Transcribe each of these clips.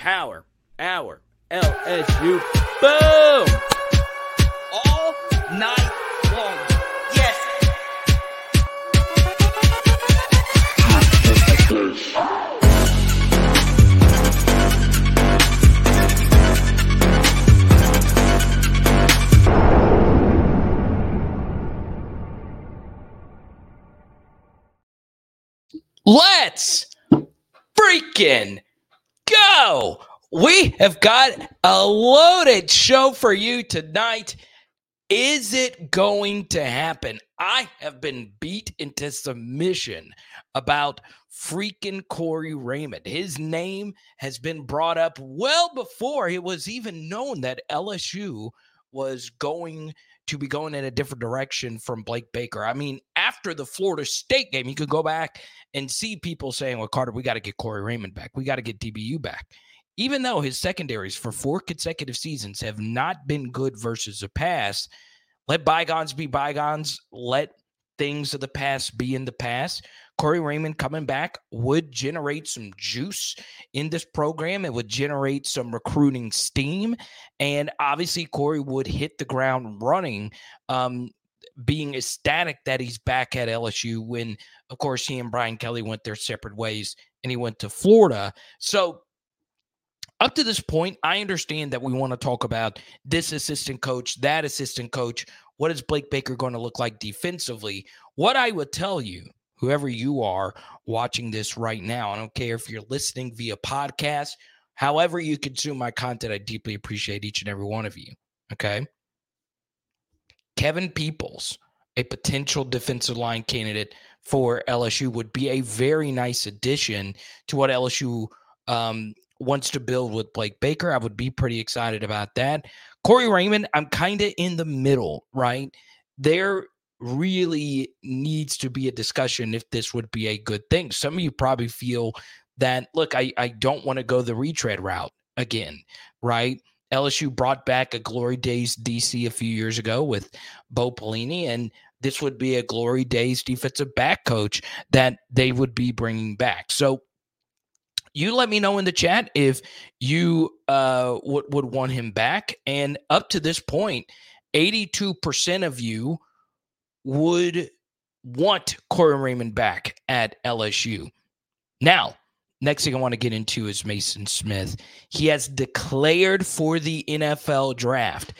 Power Hour LSU. Boom! All night long. Yes. Let's freaking go! We have got a loaded show for you tonight. Is it going to happen? I have been beat into submission about freaking Corey Raymond. His name has been brought up well before it was even known that LSU was going to be going in a different direction from Blake Baker. I mean, after the Florida State game, you could go back and see people saying, well, Carter, we got to get Corey Raymond back. We got to get DBU back. Even though his secondaries for four consecutive seasons have not been good versus the past, let bygones be bygones. Let things of the past be in the past. Corey Raymond coming back would generate some juice in this program. It would generate some recruiting steam. And obviously, Corey would hit the ground running, um, being ecstatic that he's back at LSU when, of course, he and Brian Kelly went their separate ways and he went to Florida. So, up to this point, I understand that we want to talk about this assistant coach, that assistant coach. What is Blake Baker going to look like defensively? What I would tell you, whoever you are watching this right now, I don't care if you're listening via podcast, however you consume my content, I deeply appreciate each and every one of you. Okay. Kevin Peoples, a potential defensive line candidate for LSU, would be a very nice addition to what LSU um, wants to build with Blake Baker. I would be pretty excited about that. Corey Raymond, I'm kind of in the middle, right? There really needs to be a discussion if this would be a good thing. Some of you probably feel that, look, I, I don't want to go the retread route again, right? LSU brought back a Glory Days DC a few years ago with Bo Pelini, and this would be a Glory Days defensive back coach that they would be bringing back. So you let me know in the chat if you uh, would, would want him back. And up to this point, 82% of you would want Corey Raymond back at LSU. Now, next thing I want to get into is Mason Smith. He has declared for the NFL draft.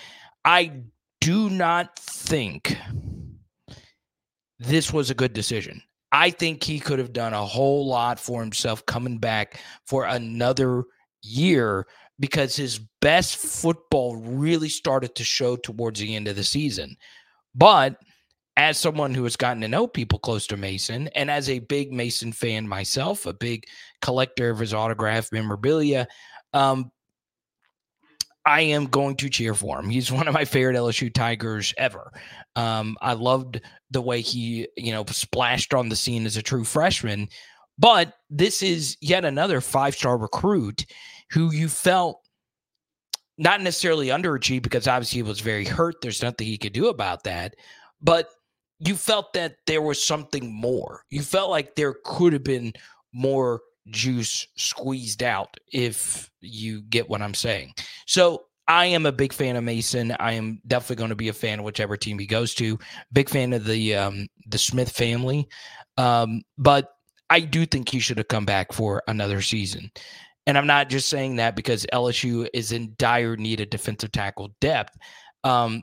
I do not think this was a good decision. I think he could have done a whole lot for himself coming back for another year because his best football really started to show towards the end of the season. But as someone who has gotten to know people close to Mason and as a big Mason fan myself, a big collector of his autograph memorabilia, um, I am going to cheer for him. He's one of my favorite LSU Tigers ever. Um, I loved the way he, you know, splashed on the scene as a true freshman. But this is yet another five star recruit who you felt not necessarily underachieved because obviously he was very hurt. There's nothing he could do about that. But you felt that there was something more. You felt like there could have been more juice squeezed out if you get what I'm saying. So I am a big fan of Mason. I am definitely going to be a fan of whichever team he goes to. Big fan of the um, the Smith family, um, but I do think he should have come back for another season. And I'm not just saying that because LSU is in dire need of defensive tackle depth. Um,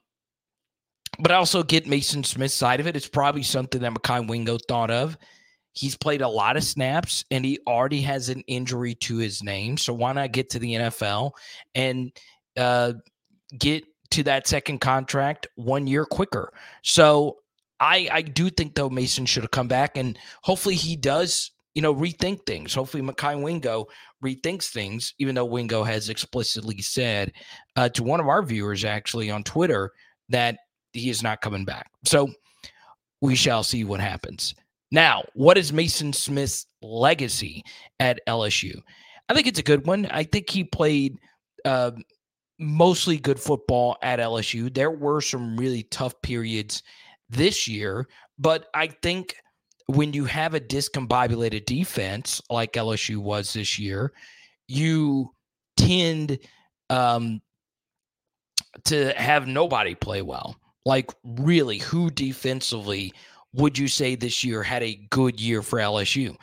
but I also get Mason Smith's side of it. It's probably something that Mekhi Wingo thought of. He's played a lot of snaps and he already has an injury to his name. So why not get to the NFL and uh, get to that second contract one year quicker? So I I do think though Mason should have come back and hopefully he does you know rethink things. Hopefully Mekhi Wingo rethinks things, even though Wingo has explicitly said uh, to one of our viewers actually on Twitter that he is not coming back. So we shall see what happens. Now, what is Mason Smith's legacy at LSU? I think it's a good one. I think he played uh, mostly good football at LSU. There were some really tough periods this year, but I think when you have a discombobulated defense like LSU was this year, you tend um, to have nobody play well. Like, really, who defensively would you say this year had a good year for LSU?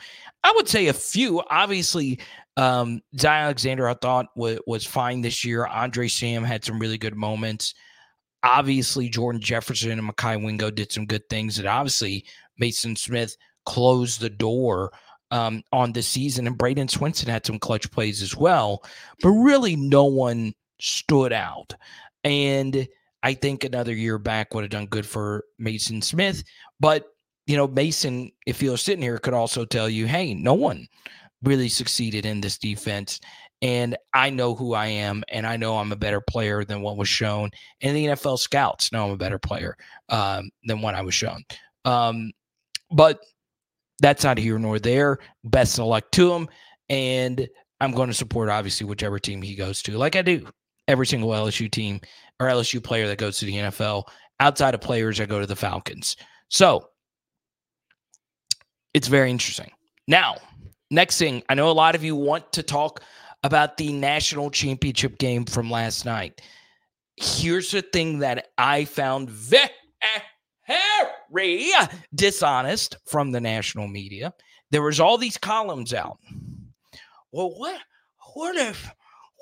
I would say a few. Obviously, um, Zion Alexander, I thought was, was fine this year. Andre Sam had some really good moments. Obviously, Jordan Jefferson and Mekhi Wingo did some good things. And obviously, Mason Smith closed the door um, on the season. And Bradyn Swinson had some clutch plays as well. But really, no one stood out. And I think another year back would have done good for Mason Smith. But, you know, Mason, if he was sitting here, could also tell you, hey, no one really succeeded in this defense. And I know who I am, and I know I'm a better player than what was shown. And the NFL scouts know I'm a better player um, than what I was shown. Um, but that's not here nor there. Best of luck to him. And I'm going to support, obviously, whichever team he goes to, like I do every single LSU team or LSU player that goes to the NFL outside of players that go to the Falcons. So it's very interesting. Now, next thing, I know a lot of you want to talk about the national championship game from last night. Here's the thing that I found very dishonest from the national media. There was all these columns out. Well, what what if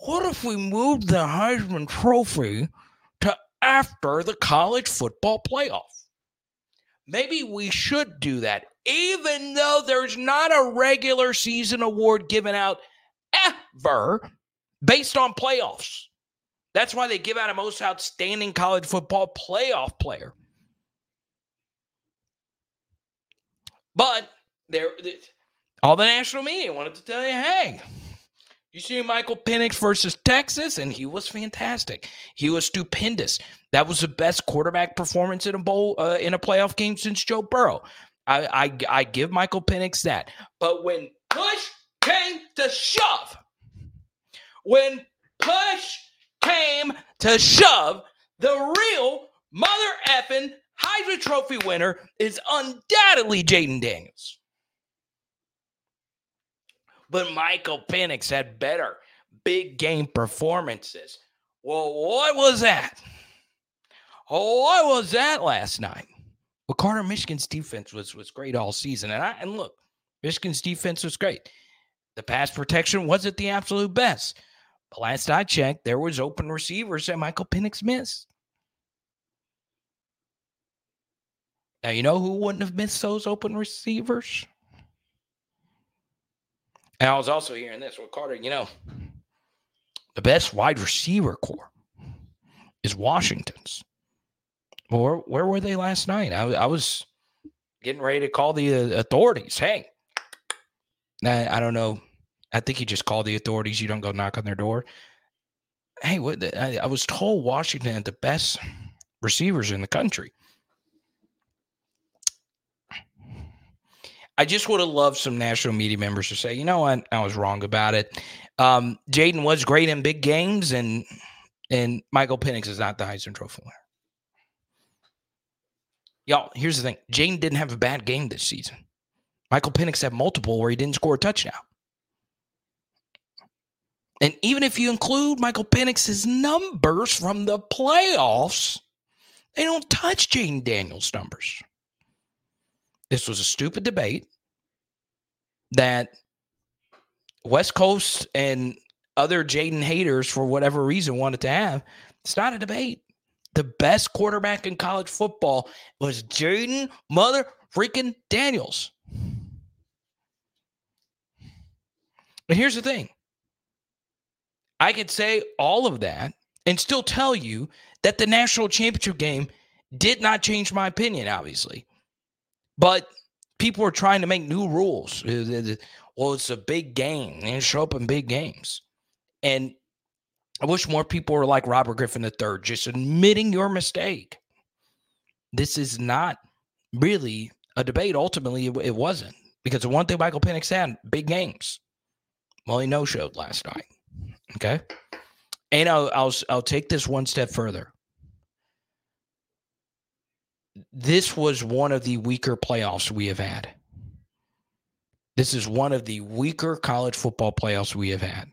what if we moved the Heisman Trophy after the college football playoff? Maybe we should do that, even though there's not a regular season award given out ever based on playoffs. That's why they give out a most outstanding college football playoff player. But there, all the national media wanted to tell you, hey, you see Michael Penix versus Texas, and he was fantastic. He was stupendous. That was the best quarterback performance in a bowl uh, in a playoff game since Joe Burrow. I, I I give Michael Penix that. But when push came to shove, when push came to shove, the real mother effing Heisman Trophy winner is undoubtedly Jayden Daniels. But Michael Penix had better big game performances. Well, what was that? what was that last night? Well, Carter Michigan's defense was was great all season, and I and look, Michigan's defense was great. The pass protection wasn't the absolute best, but last I checked, there was open receivers that Michael Penix missed. Now you know who wouldn't have missed those open receivers? And I was also hearing this with Carter, you know, the best wide receiver corps is Washington's. Well, where, where were they last night? I, I was getting ready to call the uh, authorities. Hey, I, I don't know. I think you just call the authorities. You don't go knock on their door. Hey, what? The, I, I was told Washington had the best receivers in the country. I just would have loved some national media members to say, you know what, I was wrong about it. Um, Jayden was great in big games, and and Michael Penix is not the Heisman Trophy winner. Y'all, here's the thing: Jayden didn't have a bad game this season. Michael Penix had multiple where he didn't score a touchdown. And even if you include Michael Penix's numbers from the playoffs, they don't touch Jayden Daniels' numbers. This was a stupid debate that West Coast and other Jayden haters, for whatever reason, wanted to have. It's not a debate. The best quarterback in college football was Jayden Mother freaking Daniels. But here's the thing I could say all of that and still tell you that the national championship game did not change my opinion, obviously. But people are trying to make new rules. Uh, well, it's a big game. They show up in big games. And I wish more people were like Robert Griffin III, just admitting your mistake. This is not really a debate. Ultimately, it, it wasn't because the one thing Michael Penix had big games. Well, he no showed last night. Okay. And I'll, I'll, I'll take this one step further this was one of the weaker playoffs we have had. This is one of the weaker college football playoffs we have had.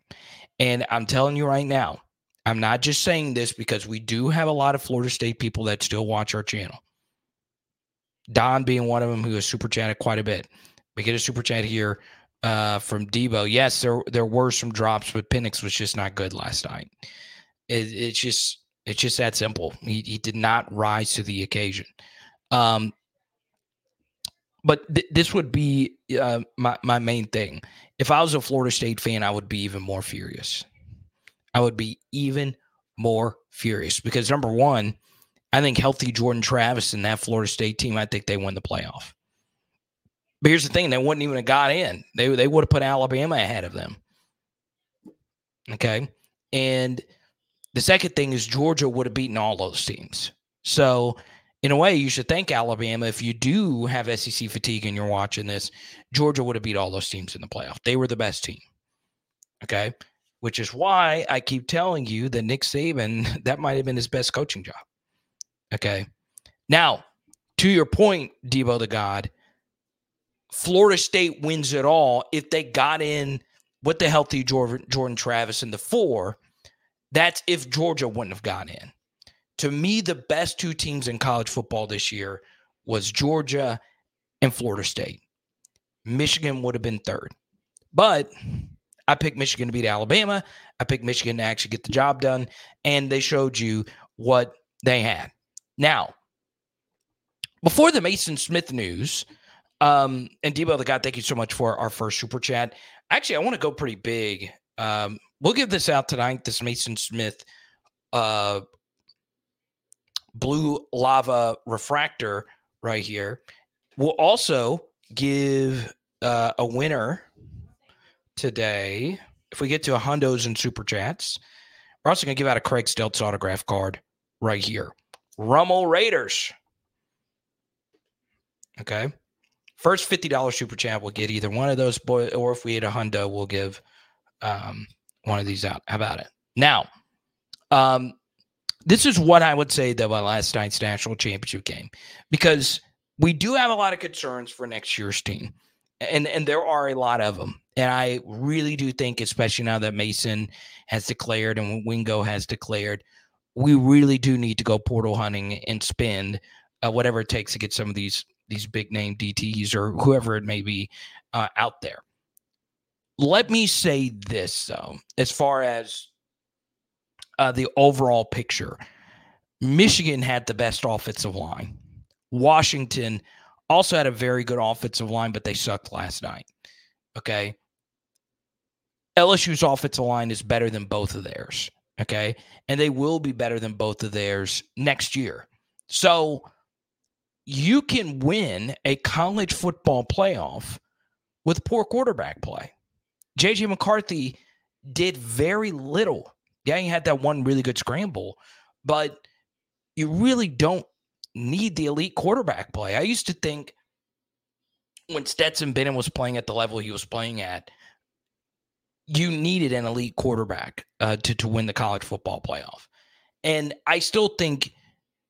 And I'm telling you right now, I'm not just saying this because we do have a lot of Florida State people that still watch our channel. Don being one of them who has super chatted quite a bit. We get a super chat here uh, from Debo. Yes, there there were some drops, but Penix was just not good last night. It, it's just it's just that simple. He he did not rise to the occasion. Um, but th- this would be uh, my my main thing. If I was a Florida State fan, I would be even more furious. I would be even more furious because number one, I think healthy Jordan Travis and that Florida State team, I think they win the playoff. But here's the thing: they wouldn't even have got in. They they would have put Alabama ahead of them. Okay, and the second thing is Georgia would have beaten all those teams. So in a way, you should thank Alabama if you do have SEC fatigue and you're watching this. Georgia would have beat all those teams in the playoff. They were the best team. Okay. Which is why I keep telling you that Nick Saban, that might have been his best coaching job. Okay. Now, to your point, Debo the God, Florida State wins it all if they got in with the healthy Jordan, Jordan Travis in the four. That's if Georgia wouldn't have gone in to me, the best two teams in college football this year was Georgia and Florida State. Michigan would have been third. But I picked Michigan to beat Alabama. I picked Michigan to actually get the job done. And they showed you what they had. Now, before the Mason Smith news, um, and Debo the God, thank you so much for our first super chat. Actually, I want to go pretty big. Um, we'll give this out tonight, this Mason Smith uh, blue lava refractor right here. We'll also give uh, a winner today. If we get to a hundos and super chats, we're also going to give out a Craig Steltz autograph card right here. Rummel Raiders. Okay. First $50 super chat, we'll get either one of those, boys, or if we hit a hundo, we'll give um, one of these out. How about it? Now, um, this is what I would say about last night's national championship game because we do have a lot of concerns for next year's team. And and there are a lot of them. And I really do think, especially now that Mason has declared and Wingo has declared, we really do need to go portal hunting and spend uh, whatever it takes to get some of these these big name DTs or whoever it may be uh, out there. Let me say this though, as far as uh, the overall picture, Michigan had the best offensive line. Washington also had a very good offensive line, but they sucked last night. Okay. LSU's offensive line is better than both of theirs. Okay. And they will be better than both of theirs next year. So you can win a college football playoff with poor quarterback play. JJ McCarthy did very little. Yeah, he had that one really good scramble, but you really don't need the elite quarterback play. I used to think when Stetson Bennett was playing at the level he was playing at, you needed an elite quarterback uh, to to win the college football playoff, and I still think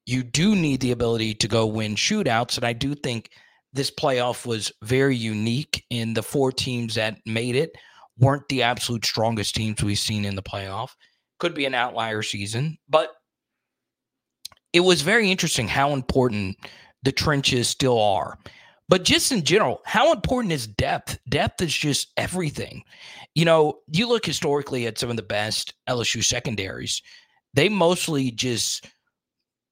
you do need the ability to go win shootouts, and I do think this playoff was very unique in the four teams that made it weren't the absolute strongest teams we've seen in the playoff. Could be an outlier season, but it was very interesting how important the trenches still are. But just in general, how important is depth? Depth is just everything. You know, you look historically at some of the best LSU secondaries, they mostly just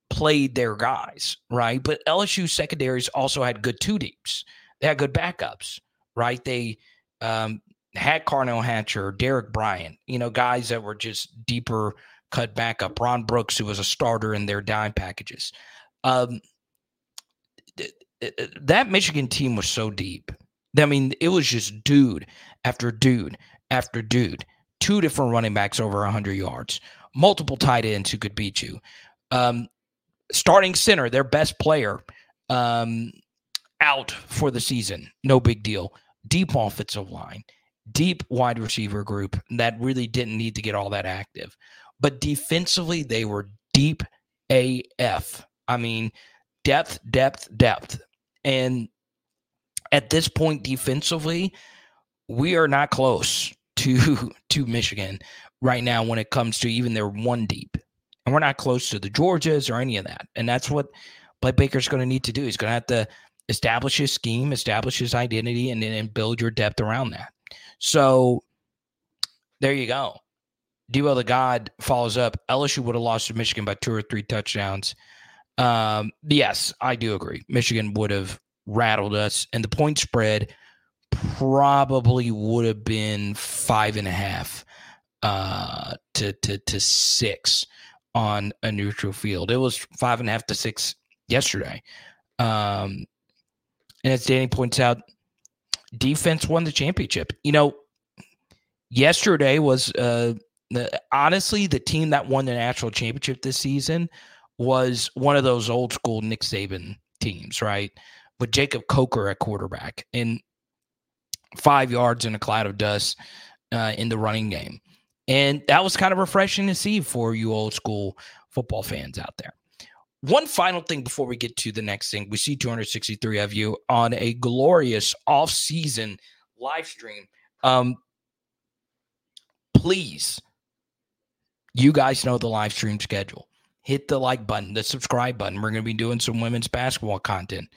played their guys, right? But LSU secondaries also had good two deeps. They had good backups, right? They um, had Karnell Hatcher, Derek Bryant, you know, guys that were just deeper cut back up. Ron Brooks, who was a starter in their dime packages. Um, th- th- that Michigan team was so deep. I mean, it was just dude after dude after dude. Two different running backs over 100 yards, multiple tight ends who could beat you. Um, starting center, their best player, um, out for the season. No big deal. Deep offensive line deep wide receiver group that really didn't need to get all that active. But defensively, they were deep AF. I mean, depth, depth, depth. And at this point, defensively, we are not close to to Michigan. right now when it comes to even their one deep. And we're not close to the Georgias or any of that. And that's what Blake Baker's going to need to do. He's going to have to establish his scheme, establish his identity, and then build your depth around that. So there you go. Debo the God follows up. LSU would have lost to Michigan by two or three touchdowns. Um, yes, I do agree. Michigan would have rattled us, and the point spread probably would have been five and a half uh, to to to six on a neutral field. It was five and a half to six yesterday. Um, and as Danny points out, defense won the championship. You know, yesterday was uh, the, honestly the team that won the national championship this season was one of those old school Nick Saban teams, right? With Jacob Coker at quarterback and five yards in a cloud of dust uh, in the running game. And that was kind of refreshing to see for you old school football fans out there. One final thing before we get to the next thing. We see 263 of you on a glorious off-season live stream. Um, please, you guys know the live stream schedule. Hit the like button, the subscribe button. We're going to be doing some women's basketball content.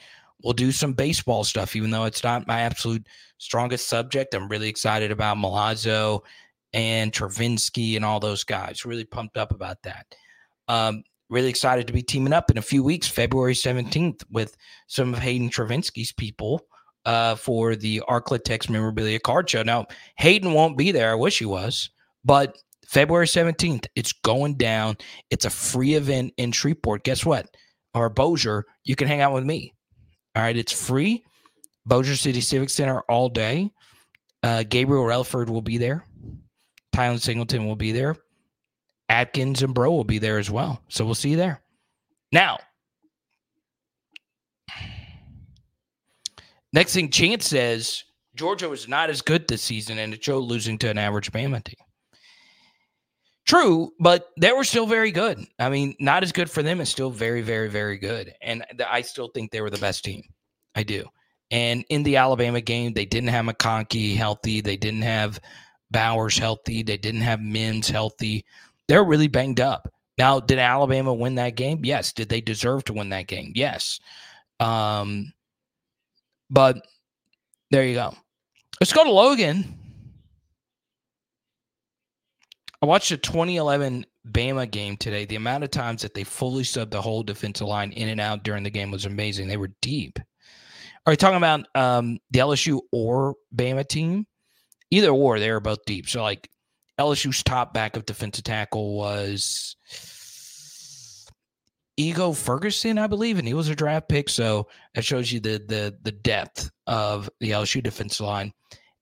We'll do some baseball stuff, even though it's not my absolute strongest subject. I'm really excited about Milazzo and Travinski and all those guys. Really pumped up about that. Um, really excited to be teaming up in a few weeks, February 17th, with some of Hayden Travinski's people uh, for the Arklatex Memorabilia Card Show. Now, Hayden won't be there. I wish he was, but February 17th, it's going down. It's a free event in Shreveport. Guess what? Or Bossier, you can hang out with me. All right, it's free. Bossier City Civic Center all day. Uh, Gabriel Relford will be there. Tylen Singleton will be there. Atkins and Breaux will be there as well. So we'll see you there. Now, next thing Chance says Georgia was not as good this season and it showed losing to an average Bama team. True, but they were still very good. I mean, not as good for them, it's still very, very, very good. And I still think they were the best team. I do. And in the Alabama game, they didn't have McConkey healthy. They didn't have Bowers healthy. They didn't have Mims healthy. They're really banged up. Now, did Alabama win that game? Yes. Did they deserve to win that game? Yes. Um, but there you go. Let's go to Logan. I watched the 2011 Bama game today. The amount of times that they fully subbed the whole defensive line in and out during the game was amazing. They were deep. Are you talking about um, the LSU or Bama team? Either or, they were both deep. So, like, LSU's top backup defensive tackle was Ego Ferguson, I believe, and he was a draft pick. So that shows you the the the depth of the LSU defensive line.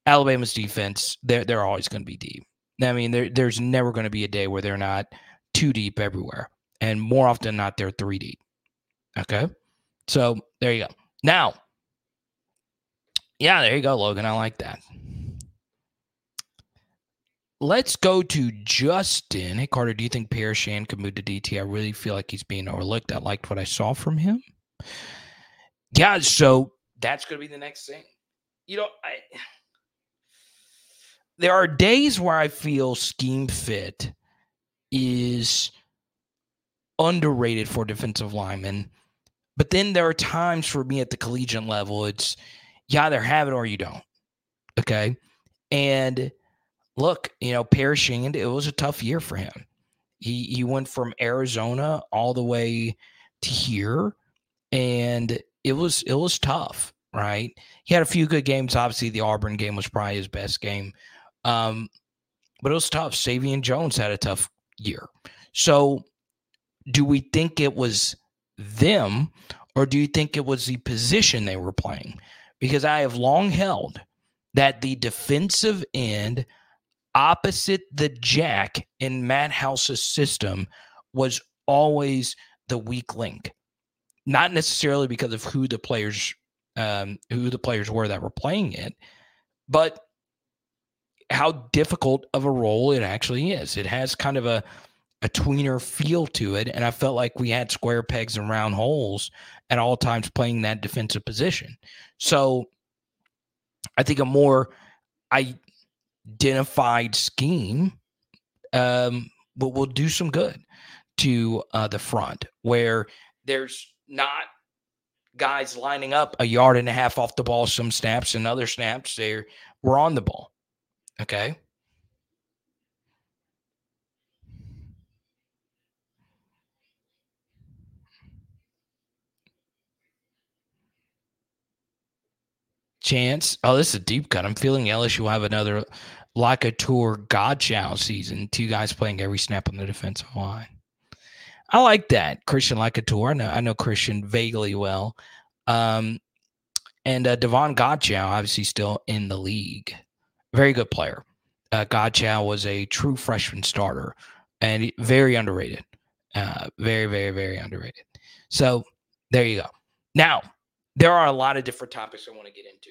Alabama's defense, they're they're always going to be deep. I mean, there there's never going to be a day where they're not two deep everywhere, and more often than not, they're three deep. Okay, so there you go. Now, yeah, there you go, Logan. I like that. Let's go to Justin. Hey, Carter, do you think Pierre Shane could move to DT? I really feel like he's being overlooked. I liked what I saw from him. Yeah, so that's going to be the next thing. You know, I there are days where I feel scheme fit is underrated for defensive linemen. But then there are times for me at the collegiate level, it's you either have it or you don't. Okay. And look, you know, Paris Shand, it was a tough year for him. He he went from Arizona all the way to here, and it was it was tough, right? He had a few good games. Obviously, the Auburn game was probably his best game. Um, but it was tough. Sai'vion Jones had a tough year. So do we think it was them or do you think it was the position they were playing? Because I have long held that the defensive end opposite the jack in Matt House's system was always the weak link. Not necessarily because of who the players um, who the players were that were playing it, but how difficult of a role it actually is. It has kind of a a tweener feel to it, and I felt like we had square pegs and round holes at all times playing that defensive position. So I think a more identified scheme um, will, will do some good to uh, the front where there's not guys lining up a yard and a half off the ball some snaps and other snaps they were on the ball okay chance. Oh, this is a deep cut. I'm feeling LSU will have another LaCouture Godchaux season. Two guys playing every snap on the defensive line. I like that. Christian LaCouture. I know, I know Christian vaguely well. Um, and uh, Davon Godchaux, obviously still in the league. Very good player. Uh, was a true freshman starter and very underrated. Uh, very, very, very underrated. So there you go. Now, there are a lot of different topics I want to get into.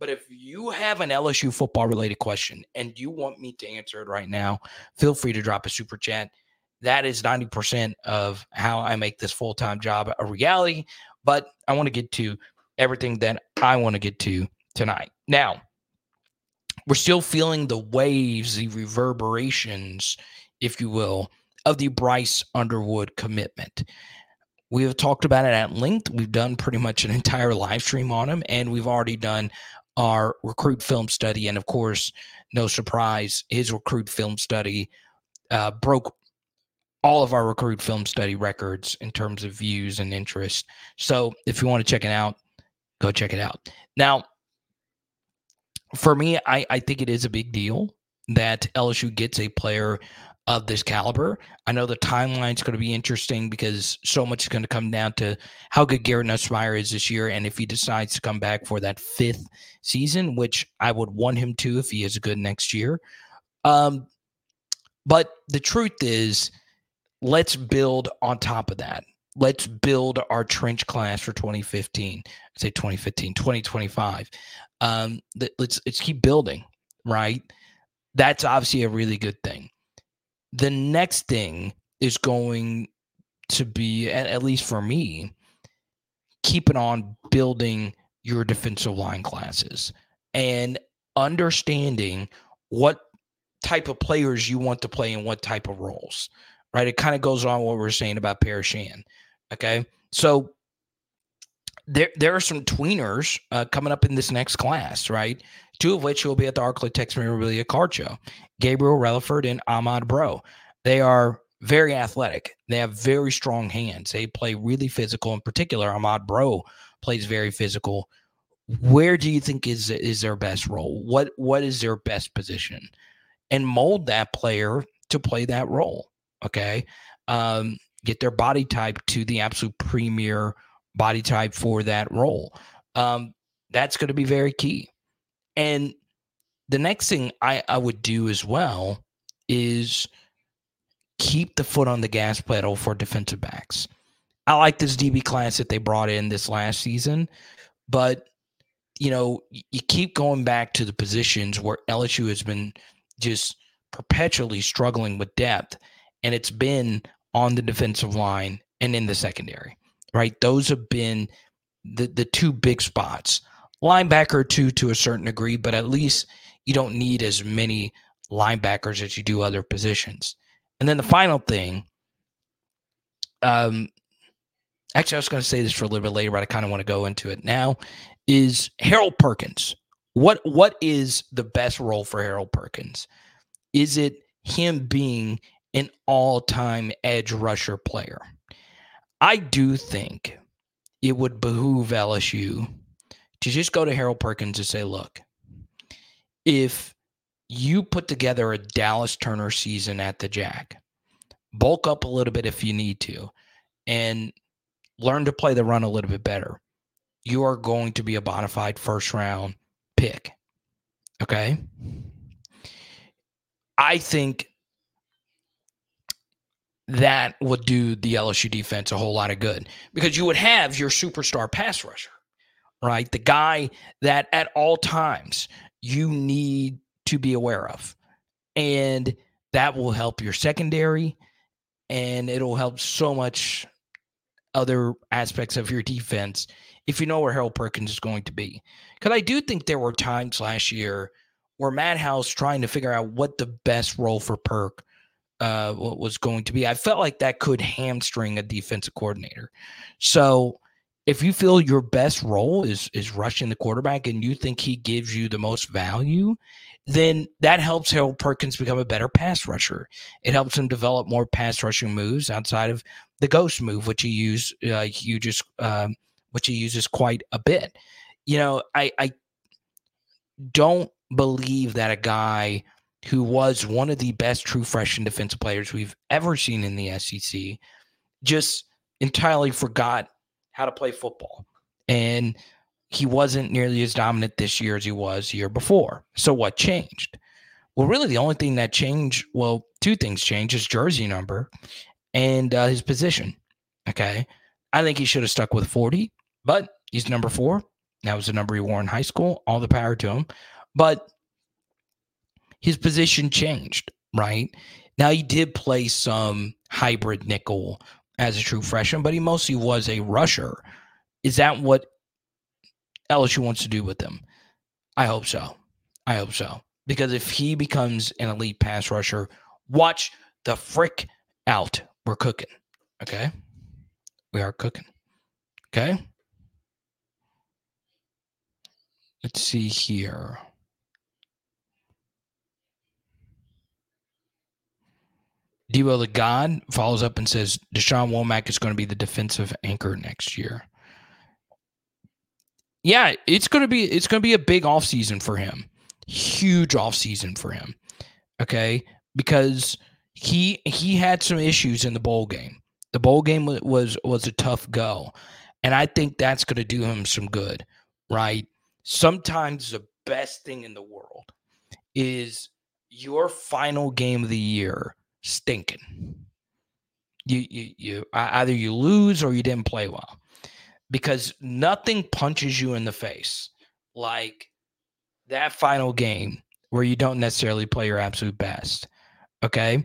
But if you have an LSU football related question and you want me to answer it right now, feel free to drop a super chat. That is 90% of how I make this full time job a reality. But I want to get to everything that I want to get to tonight. Now, we're still feeling the waves, the reverberations, if you will, of the Bryce Underwood commitment. We have talked about it at length. We've done pretty much an entire live stream on him, and we've already done our recruit film study. And of course, no surprise, his recruit film study uh, broke all of our recruit film study records in terms of views and interest. So if you want to check it out, go check it out. Now, for me, I, I think it is a big deal that LSU gets a player of this caliber. I know the timeline is going to be interesting because so much is going to come down to how good Garrett Nussmeier is this year, and if he decides to come back for that fifth season, which I would want him to if he is good next year. Um, but the truth is, let's build on top of that. Let's build our trench class for 2015. I say 2015, 2025. Um, let's let's keep building, right? That's obviously a really good thing the next thing is going to be, at, least for me, keeping on building your defensive line classes and understanding what type of players you want to play in what type of roles, right? It kind of goes on what we are saying about Paris Shand. Okay. So there, there are some tweeners uh, coming up in this next class, right? Two of which will be at the Arklatex Memorabilia Card Show. Gabriel Relaford and Ahmad Breaux. They are very athletic. They have very strong hands. They play really physical. In particular, Ahmad Breaux plays very physical. Where do you think is is their best role? What what is their best position? And mold that player to play that role. Okay. Um, get their body type to the absolute premier body type for that role. Um, that's going to be very key. And the next thing I, I would do as well is keep the foot on the gas pedal for defensive backs. I like this DB class that they brought in this last season, but you know, you keep going back to the positions where LSU has been just perpetually struggling with depth, and it's been on the defensive line and in the secondary right? Those have been the the two big spots. Linebacker too to a certain degree, but at least you don't need as many linebackers as you do other positions. And then the final thing, um, actually, I was going to say this for a little bit later, but I kind of want to go into it now. Is Harold Perkins? What what is the best role for Harold Perkins? Is it him being an all-time edge rusher player? I do think it would behoove LSU to just go to Harold Perkins and say, look, if you put together a Dallas Turner season at the Jack, bulk up a little bit if you need to, and learn to play the run a little bit better, you are going to be a bona fide first round pick. Okay. I think that would do the LSU defense a whole lot of good because you would have your superstar pass rusher, right? The guy that at all times you need to be aware of. And that will help your secondary and it'll help so much other aspects of your defense if you know where Harold Perkins is going to be. Because I do think there were times last year where Matt House trying to figure out what the best role for Perk uh, was going to be. I felt like that could hamstring a defensive coordinator. So if you feel your best role is is rushing the quarterback and you think he gives you the most value, then that helps Harold Perkins become a better pass rusher. It helps him develop more pass rushing moves outside of the ghost move, which he use uh, you just um, which he uses quite a bit. You know, I I don't believe that a guy who was one of the best true freshman defensive players we've ever seen in the SEC just entirely forgot how to play football. And he wasn't nearly as dominant this year as he was year before. So what changed? Well, really, the only thing that changed, well, two things changed: his jersey number and uh, his position. Okay, I think he should have stuck with forty, but he's number four. That was the number he wore in high school. All the power to him, but his position changed. Right now, he did play some hybrid nickel as a true freshman, but he mostly was a rusher. Is that what LSU wants to do with him? I hope so. I hope so. Because if he becomes an elite pass rusher, watch the frick out. We're cooking. Okay. We are cooking. Okay. Let's see here. Debo the God follows up and says Da'Shawn Womack is going to be the defensive anchor next year. Yeah, it's going to be it's going to be a big offseason for him. Huge offseason for him. Okay? Because he he had some issues in the bowl game. The bowl game was was a tough go. And I think that's going to do him some good, right? Sometimes the best thing in the world is your final game of the year stinking. You, you, you either you lose or you didn't play well because nothing punches you in the face like that final game where you don't necessarily play your absolute best. Okay.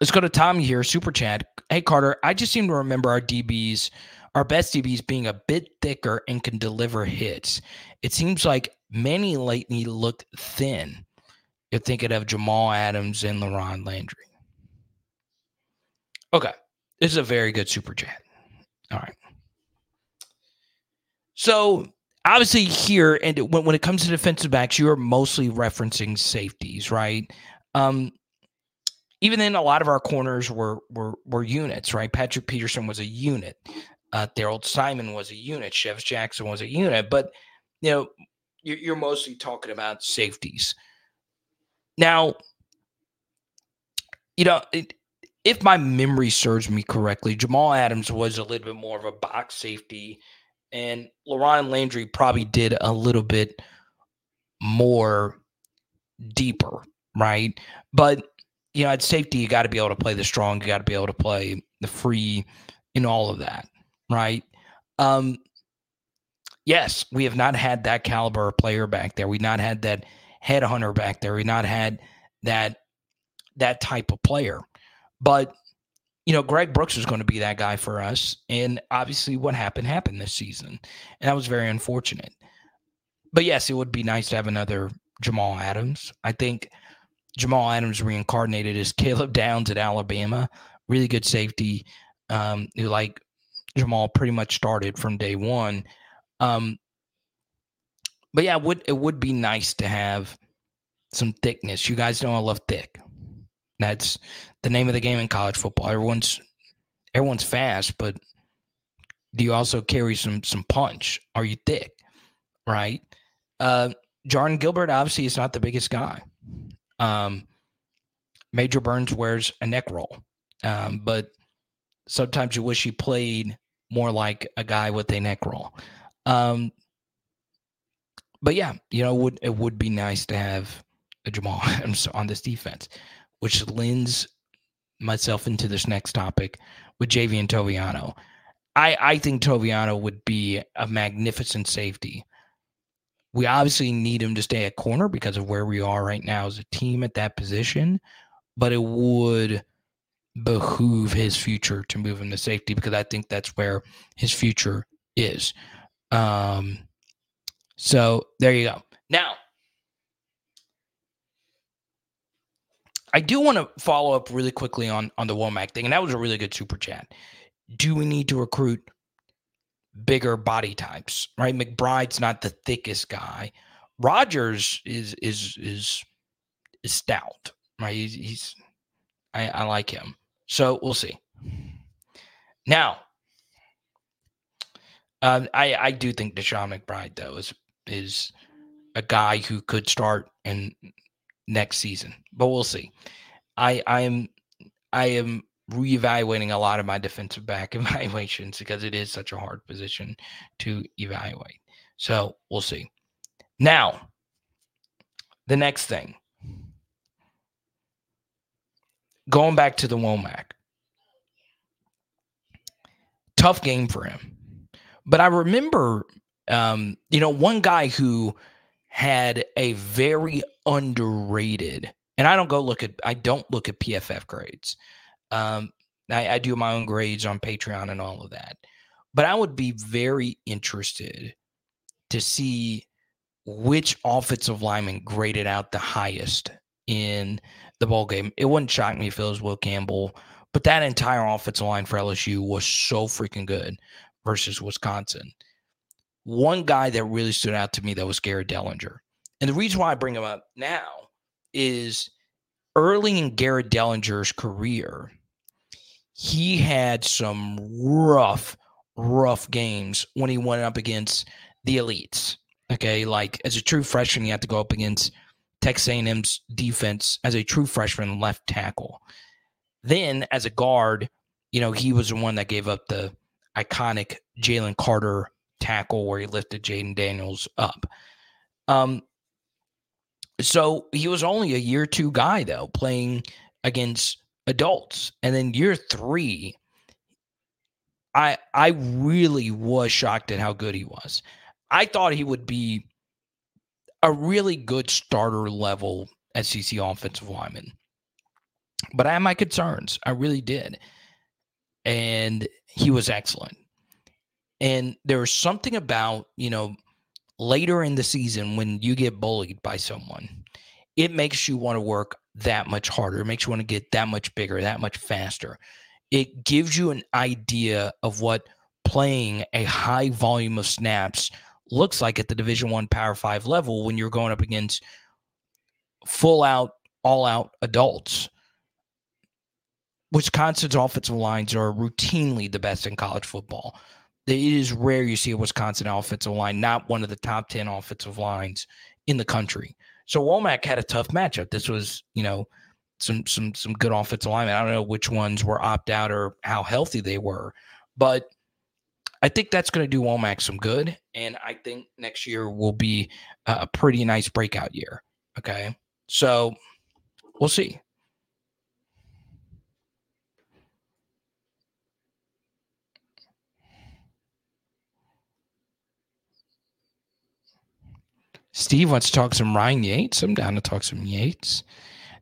Let's go to Tommy here, super chat. Hey Carter, I just seem to remember our DBs, our best DBs being a bit thicker and can deliver hits. It seems like many lately looked thin. You're thinking of Jamal Adams and LaRon Landry. Okay. This is a very good super chat. All right. So obviously here, and when, when it comes to defensive backs, you're mostly referencing safeties, right? Um, even then, a lot of our corners were were were units, right? Patrick Peterson was a unit. Uh, Daryl Simon was a unit. Chev Jackson was a unit. But you know, you're, you're mostly talking about safeties. Now, you know, if my memory serves me correctly, Jamal Adams was a little bit more of a box safety, and LaRon Landry probably did a little bit more deeper, right? But you know, at safety, you got to be able to play the strong, you got to be able to play the free, and all of that, right? Um, yes, we have not had that caliber player back there. We've not had that headhunter back there. We've not had that that type of player. But you know, Greg Brooks was going to be that guy for us, and obviously, what happened happened this season, and that was very unfortunate. But yes, it would be nice to have another Jamal Adams. I think Jamal Adams reincarnated as Caleb Downs at Alabama, really good safety, um, who like Jamal pretty much started from day one. Um, but yeah, it would it would be nice to have some thickness. You guys know I love thick. That's the name of the game in college football. Everyone's everyone's fast, but do you also carry some some punch? Are you thick? Right? Uh Jordan Gilbert obviously is not the biggest guy. Um Major Burns wears a neck roll. Um, but sometimes you wish he played more like a guy with a neck roll. Um, but yeah, you know, it would it would be nice to have a Jamal Adams on this defense, which lends myself into this next topic with Javien Toviano. I I think Toviano would be a magnificent safety. We obviously need him to stay at corner because of where we are right now as a team at that position, but it would behoove his future to move him to safety because I think that's where his future is. Um, so there you go. Now, I do want to follow up really quickly on on the Womack thing, and that was a really good super chat. Do we need to recruit bigger body types? Right, McBride's not the thickest guy. Rogers is is is is stout. Right, he's, he's I, I like him. So we'll see. Now, uh, I I do think Deshaun McBride though is is a guy who could start in next season, but we'll see. I I am I am reevaluating a lot of my defensive back evaluations because it is such a hard position to evaluate. So we'll see. Now, the next thing, going back to the Womack, tough game for him. But I remember, um, you know, one guy who had a very underrated, and I don't go look at, I don't look at PFF grades. Um, I, I do my own grades on Patreon and all of that. But I would be very interested to see which offensive lineman graded out the highest in the bowl game. It wouldn't shock me if it was Will Campbell, but that entire offensive line for LSU was so freaking good versus Wisconsin. One guy that really stood out to me that was Garrett Dellinger. And the reason why I bring him up now is early in Garrett Dellinger's career, he had some rough, rough games when he went up against the elites. Okay, like as a true freshman, he had to go up against Texas A&M's defense as a true freshman left tackle. Then, as a guard, you know he was the one that gave up the iconic Jalen Carter tackle where he lifted Jayden Daniels up. Um, so he was only a year two guy though, playing against adults, and then year three, I I really was shocked at how good he was. I thought he would be a really good starter level SEC offensive lineman, but I had my concerns. I really did, and he was excellent. And there was something about, you know, later in the season when you get bullied by someone, it makes you want to work that much harder. It makes you want to get that much bigger, that much faster. It gives you an idea of what playing a high volume of snaps looks like at the division one power five level when you're going up against full out all out adults wisconsin's offensive lines are routinely the best in college football it is rare you see a Wisconsin offensive line, not one of the top 10 offensive lines in the country. So Womack had a tough matchup. This was, you know, some some some good offensive linemen. I don't know which ones were opt out or how healthy they were, but I think that's going to do Womack some good, and I think next year will be a pretty nice breakout year. Okay, so we'll see. Steve wants to talk some Ryan Yates. I'm down to talk some Yates.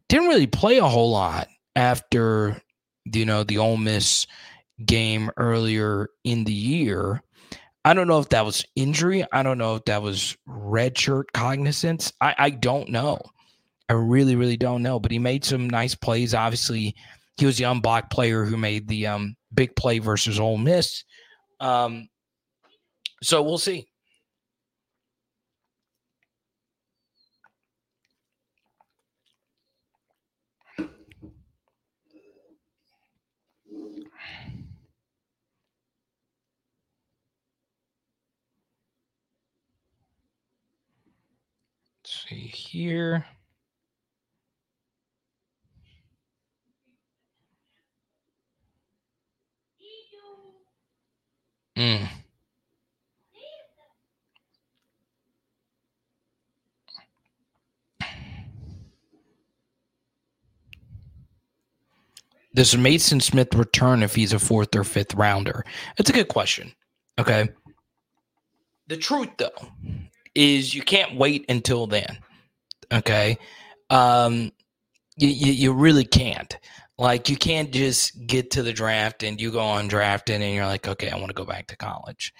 Didn't really play a whole lot after you know the Ole Miss game earlier in the year. I don't know if that was injury. I don't know if that was redshirt cognizance. I, I don't know. I really, really don't know. But he made some nice plays. Obviously, he was the unblocked player who made the um, big play versus Ole Miss. Um, so we'll see. See here. Mm. Does Mason Smith return if he's a fourth or fifth rounder? That's a good question. Okay. The truth, though, is you can't wait until then. Okay. Um, you, you, you really can't. Like, you can't just get to the draft and you go on drafting and you're like, okay, I want to go back to college.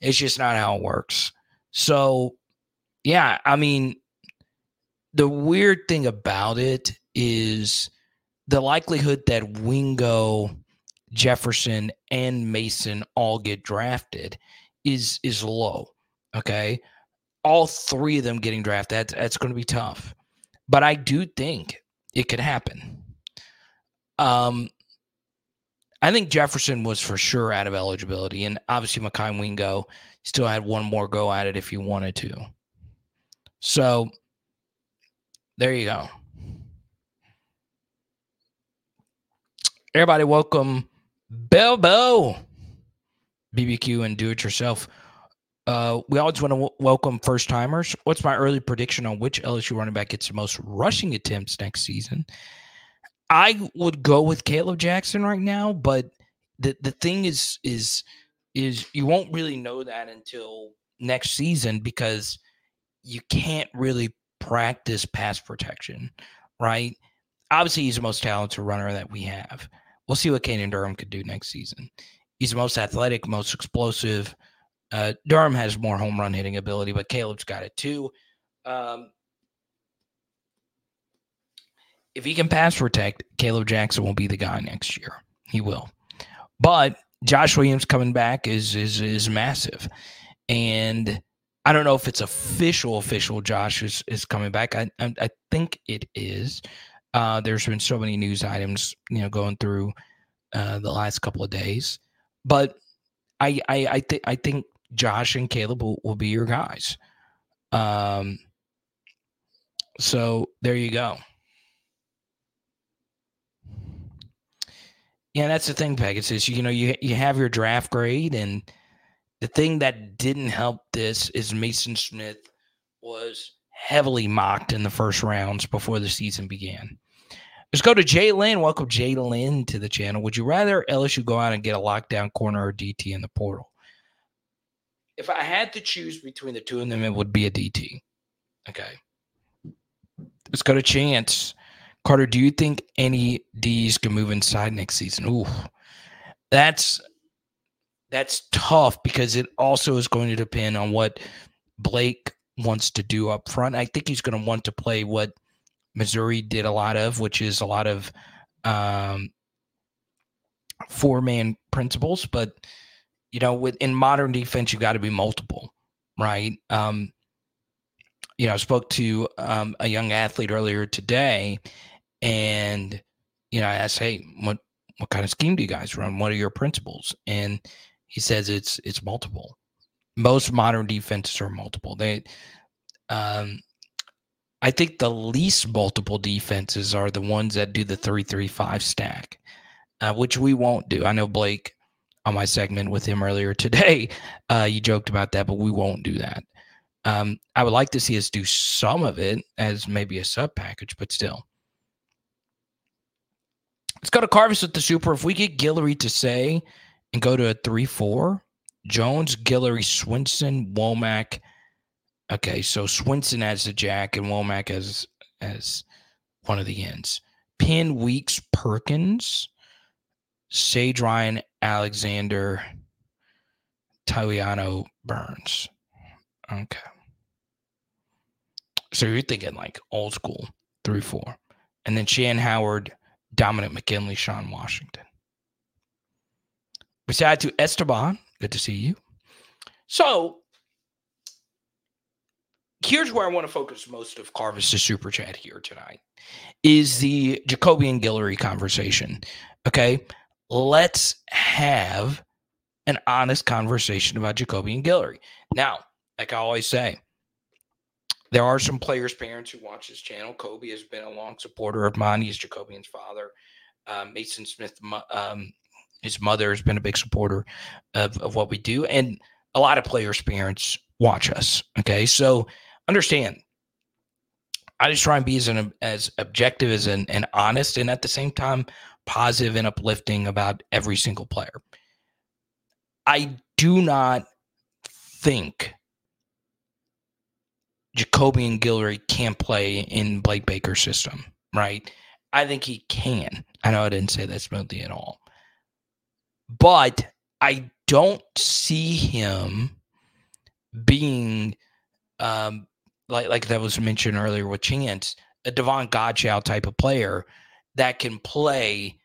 It's just not how it works. So, yeah, I mean, the weird thing about it is the likelihood that Wingo, Jefferson, and Mason all get drafted is is low. Okay. All three of them getting drafted, that's, that's going to be tough. But I do think it could happen. Um, I think Jefferson was for sure out of eligibility, and obviously Mekhi Wingo still had one more go at it if he wanted to. So there you go. Everybody, welcome Bilbo, BBQ, and do it yourself. Uh, we always want to w- welcome first timers. What's my early prediction on which LSU running back gets the most rushing attempts next season? I would go with Caleb Jackson right now, but the the thing is is is you won't really know that until next season because you can't really practice pass protection, right? Obviously, he's the most talented runner that we have. We'll see what Caden Durham could do next season. He's the most athletic, most explosive. Uh, Durham has more home run hitting ability, but Caleb's got it too. Um, if he can pass protect, Caleb Jackson will be the guy next year. He will. But Josh Williams coming back is is is massive. And I don't know if it's official, official Josh is, is coming back. I, I, I think it is. Uh, there's been so many news items, you know, going through uh, the last couple of days. But I I I think I think Josh and Caleb will, will be your guys. Um so there you go. Yeah, that's the thing, Pegasus. You know you you have your draft grade, and the thing that didn't help this is Mason Smith was heavily mocked in the first rounds before the season began. Let's go to Jay Lynn. Welcome Jay Lynn to the channel. Would you rather LSU go out and get a lockdown corner or DT in the portal? If I had to choose between the two of them, it would be a DT. Okay. Let's go to Chance. Carter, do you think any D's can move inside next season? Ooh, that's that's tough because it also is going to depend on what Blake wants to do up front. I think he's going to want to play what Missouri did a lot of, which is a lot of um, four man principles. But you know, with in modern defense, you got to be multiple, right? Um, you know, I spoke to um, a young athlete earlier today, and you know, I asked, "Hey, what what kind of scheme do you guys run? What are your principles?" And he says it's it's multiple. Most modern defenses are multiple. They, um, I think the least multiple defenses are the ones that do the three three five stack, uh, which we won't do. I know Blake on my segment with him earlier today. Uh, you joked about that, but we won't do that. Um, I would like to see us do some of it as maybe a sub package, but still. Let's go to Carvis with the super. If we get Guillory to say and go to a 3 4, Jones, Guillory, Swinson, Womack. Okay, so Swinson as the jack and Womack as as one of the ends. Penn Weeks Perkins, Sage Ryan Alexander, Toviano Burns. Okay. So you're thinking like old school, 3 4. And then Shan Howard, Dominick McKinley, Shone Washington. Beside to Esteban, good to see you. So here's where I want to focus most of Carvis' super chat here tonight is the Jacobian Guillory conversation. Okay. Let's have an honest conversation about Jacobian Guillory. Now, like I always say, there are some players' parents who watch this channel. Kobe has been a long supporter of mine. He's Jacobian's father. Uh, Mason Smith, um, his mother, has been a big supporter of, of what we do. And a lot of players' parents watch us. Okay. So understand, I just try and be as, an, as objective as an, and honest and at the same time positive and uplifting about every single player. I do not think Jacobian Guillory can't play in Blake Baker's system, right? I think he can. I know I didn't say that smoothly at all. But I don't see him being um like like that was mentioned earlier with Chance, a Davon Godchaux type of player that can play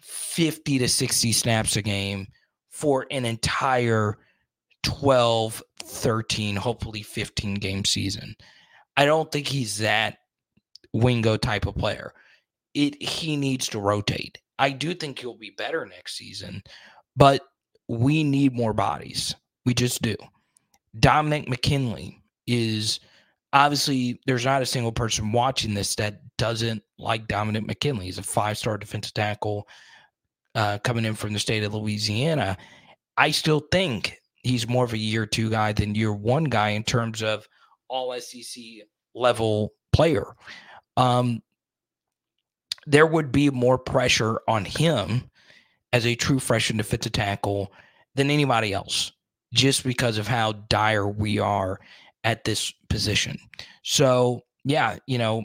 50 to 60 snaps a game for an entire 12, 13, hopefully 15 game season. I don't think he's that wingo type of player. It he needs to rotate. I do think he'll be better next season, but we need more bodies. We just do. Dominick McKinley is obviously there's not a single person watching this that doesn't like Dominick McKinley. He's a five-star defensive tackle uh, coming in from the state of Louisiana. I still think he's more of a year two guy than year one guy in terms of all SEC level player. Um, there would be more pressure on him as a true freshman defensive tackle than anybody else, just because of how dire we are at this position. So, yeah, you know,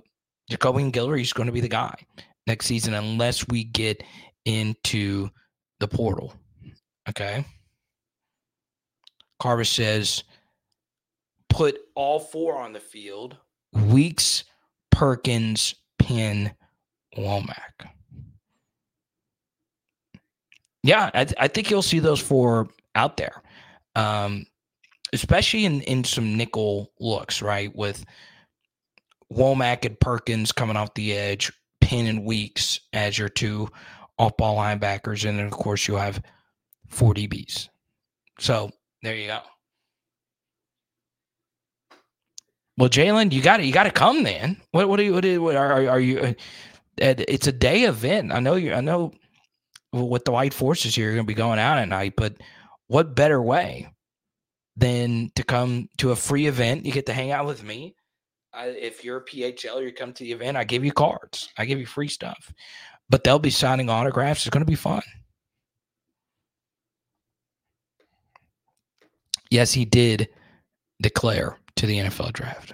Jacobian Guillory is going to be the guy next season unless we get into the portal. Okay. Carver says, put all four on the field Weeks, Perkins, Penn, Womack. Yeah, I, th- I think you'll see those four out there, um, especially in, in some nickel looks, right? With Womack and Perkins coming off the edge, Penn and Weeks as your two off ball linebackers. And then, of course, you have four DBs. So there you go. Well, Jalen, you got to you got to come, then. What what are you? What, are, what are, are you? Uh, it's a day event. I know you. I know with the white forces here, you're going to be going out at night. But what better way than to come to a free event? You get to hang out with me. I, if you're a PHL, you come to the event. I give you cards. I give you free stuff. But they'll be signing autographs. It's going to be fun. Yes, he did declare to the NFL draft.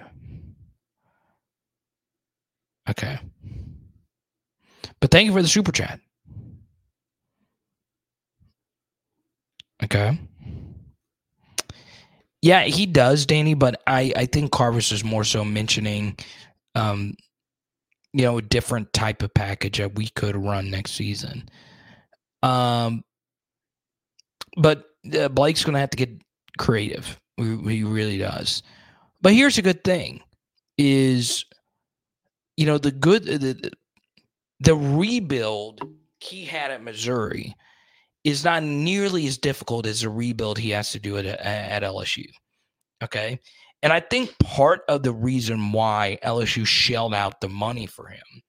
Okay. But thank you for the super chat. Okay. Yeah, he does, Danny, but I, I think Carvis is more so mentioning um, you know, a different type of package that we could run next season. Um but uh, Blake's gonna have to get creative. He really does. But here's a good thing: is you know the good the, the rebuild he had at Missouri is not nearly as difficult as the rebuild he has to do at, at LSU. Okay. And I think part of the reason why LSU shelled out the money for him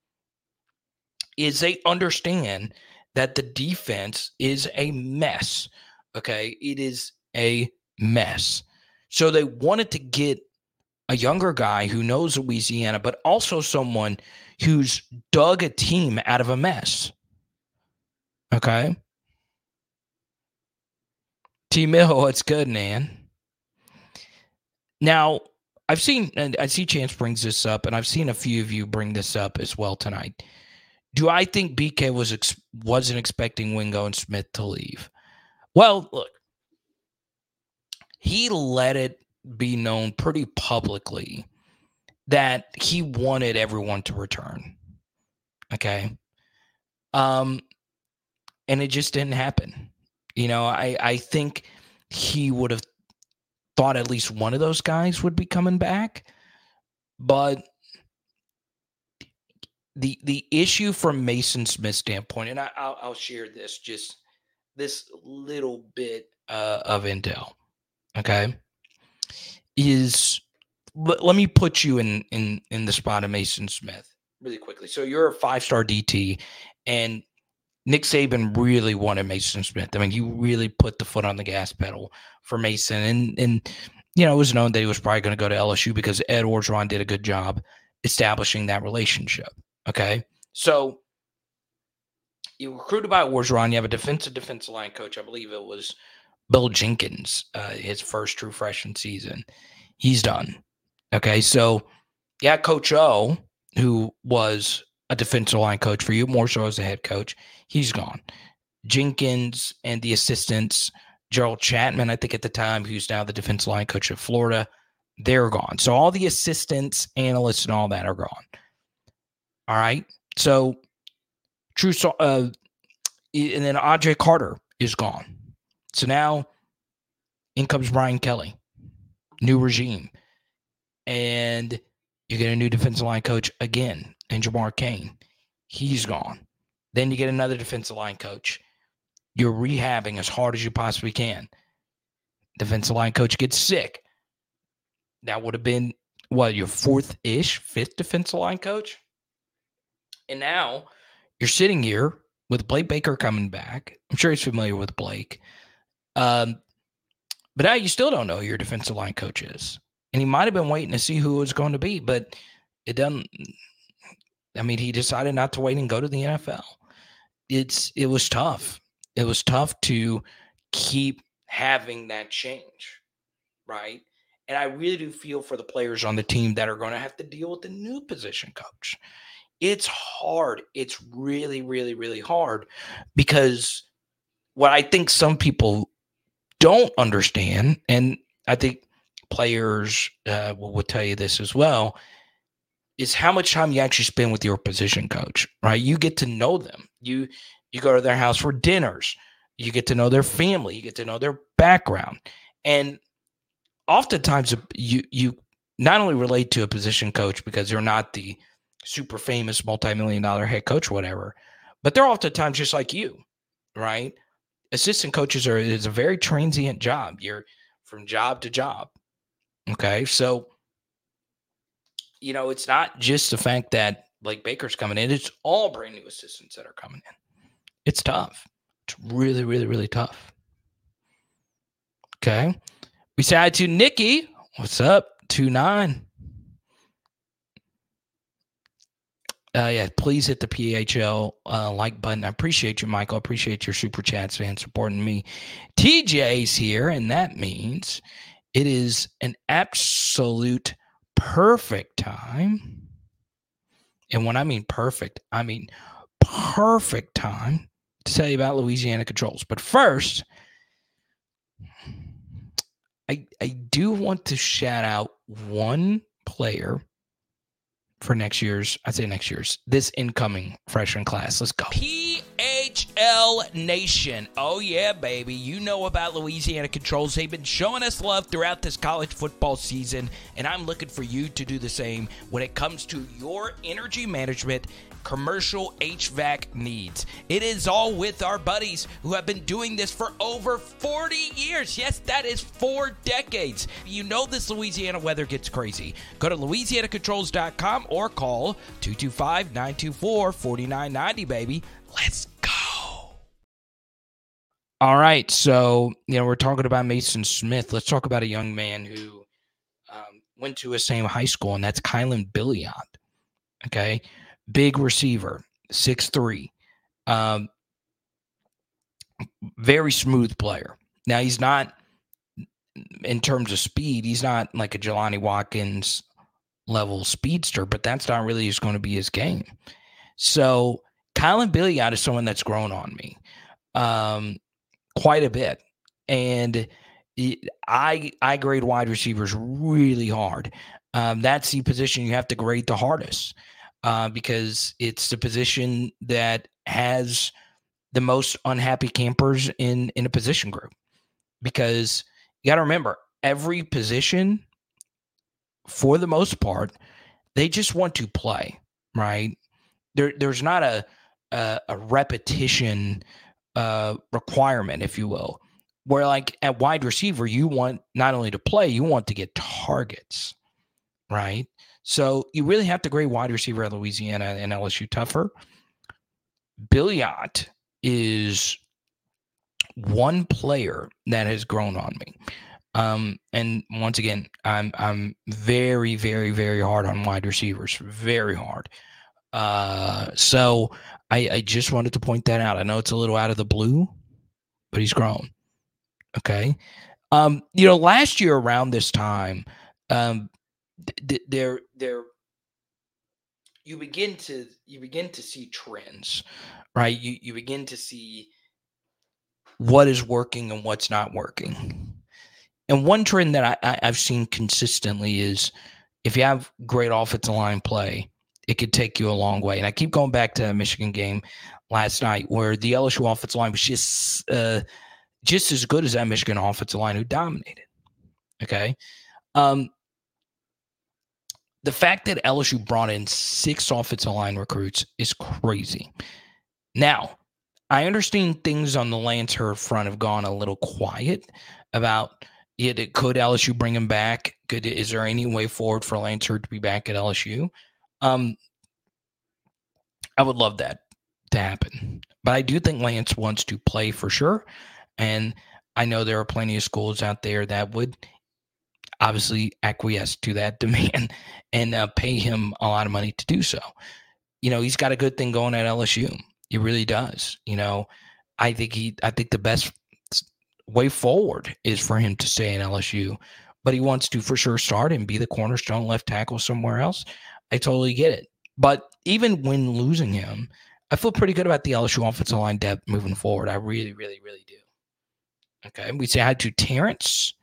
is they understand that the defense is a mess. Okay. It is a mess. So they wanted to get a younger guy who knows Louisiana, but also someone who's dug a team out of a mess. Okay. T Mill, it's good, man. Now, I've seen, and I see Chance brings this up, and I've seen a few of you bring this up as well tonight. Do I think BK was ex- wasn't expecting Wingo and Smith to leave? Well, look, he let it be known pretty publicly that he wanted everyone to return. Okay. Um, and it just didn't happen. You know, I, I think he would have thought at least one of those guys would be coming back. But the the issue from Mason Smith's standpoint, and I, will I'll share this just this little bit uh, of intel okay, is let, let me put you in in in the spot of Mason Smith really quickly. So you're a five star DT, and Nick Saban really wanted Mason Smith. I mean, he really put the foot on the gas pedal for Mason, and and you know it was known that he was probably going to go to LSU because Ed Orgeron did a good job establishing that relationship. Okay, so you recruited by Orgeron. You have a defensive defensive line coach. I believe it was Bill Jenkins, uh, his first true freshman season. He's done. Okay, so yeah, Coach O, who was a defensive line coach for you, more so as a head coach, he's gone. Jenkins and the assistants, Gerald Chatman, I think at the time, who's now the defensive line coach of Florida, they're gone. So all the assistants, analysts, and all that are gone. All right. So, true. Uh, and then Andre Carter is gone. So now in comes Brian Kelly, new regime. And you get a new defensive line coach again, and Jamar Cain. He's gone. Then you get another defensive line coach. You're rehabbing as hard as you possibly can. Defensive line coach gets sick. That would have been what your fourth ish, fifth defensive line coach. And now you're sitting here with Blake Baker coming back. I'm sure he's familiar with Blake. Um, but now you still don't know who your defensive line coach is. And he might have been waiting to see who it was going to be, but it doesn't. I mean, he decided not to wait and go to the NFL. It's it was tough. It was tough to keep having that change, right? And I really do feel for the players on the team that are going to have to deal with the new position coach. It's hard. It's really, really, really hard because what I think some people don't understand, and I think players uh, will, will tell you this as well, is how much time you actually spend with your position coach, right? You get to know them. You you go to their house for dinners. You get to know their family. You get to know their background, and oftentimes uh, you you not only relate to a position coach because you're not the super famous multi-million dollar head coach whatever but they're oftentimes just like you right assistant coaches are is a very transient job you're from job to job okay so you know it's not just the fact that like baker's coming in it's all brand new assistants that are coming in. It's tough. It's really really really tough. Okay. We say hi to nikki. What's up? Two nine. Uh, yeah, please hit the PHL uh, like button. I appreciate you, Michael. I appreciate your super chats and supporting me. TJ's here, and that means it is an absolute perfect time. And when I mean perfect, I mean perfect time to tell you about Louisiana Controls. But first, I I do want to shout out one player for next year's, I'd say next year's, this incoming freshman class. Let's go. PHL Nation. Oh, yeah, baby. You know about Louisiana Controls. They've been showing us love throughout this college football season, and I'm looking for you to do the same when it comes to your energy management commercial HVAC needs. It is all with our buddies who have been doing this for over 40 years. Yes, that is four decades. You know this Louisiana weather gets crazy. Go to louisianacontrols.com or call 225 924 4990, baby. Let's. All right. So, you know, we're talking about Mason Smith. Let's talk about a young man who um, went to a same high school, and that's Kylan Billiot. Okay big receiver, six three, um, very smooth player. Now he's not in terms of speed, he's not like a Jelani Watkins level speedster, but that's not really just going to be his game. So Kylan Billiot is someone that's grown on me um, quite a bit, and I I grade wide receivers really hard. Um, that's the position you have to grade the hardest uh, because it's the position that has the most unhappy campers in in a position group. Because you got to remember, every position, for the most part, they just want to play, right? There, there's not a a, a repetition uh, requirement, if you will, where like at wide receiver, you want not only to play, you want to get targets, right? So you really have to grade wide receiver at Louisiana and LSU tougher. Billiot is one player that has grown on me. Um, and once again, I'm I'm very, very, very hard on wide receivers. Very hard. Uh, so I, I just wanted to point that out. I know it's a little out of the blue, but he's grown. Okay. Um, you know, last year around this time, um, there there you begin to you begin to see trends right you you begin to see what is working and what's not working and one trend that I, I, have seen consistently is if you have great offensive line play it could take you a long way. And I keep going back to Michigan game last night where the LSU offensive line was just uh, just as good as that Michigan offensive line who dominated. Okay. Um, the fact that LSU brought in six offensive line recruits is crazy. Now, I understand things on the Lancer front have gone a little quiet about it. Could LSU bring him back? Could is there any way forward for Lancer to be back at LSU? Um, I would love that to happen, but I do think Lance wants to play for sure, and I know there are plenty of schools out there that would obviously acquiesce to that demand and uh, pay him a lot of money to do so. You know, he's got a good thing going at LSU. He really does. You know, I think he, I think the best way forward is for him to stay in LSU, but he wants to for sure start and be the cornerstone left tackle somewhere else. I totally get it. But even when losing him, I feel pretty good about the LSU offensive line depth moving forward. I really, really, really do. Okay. We say hi to Terrence.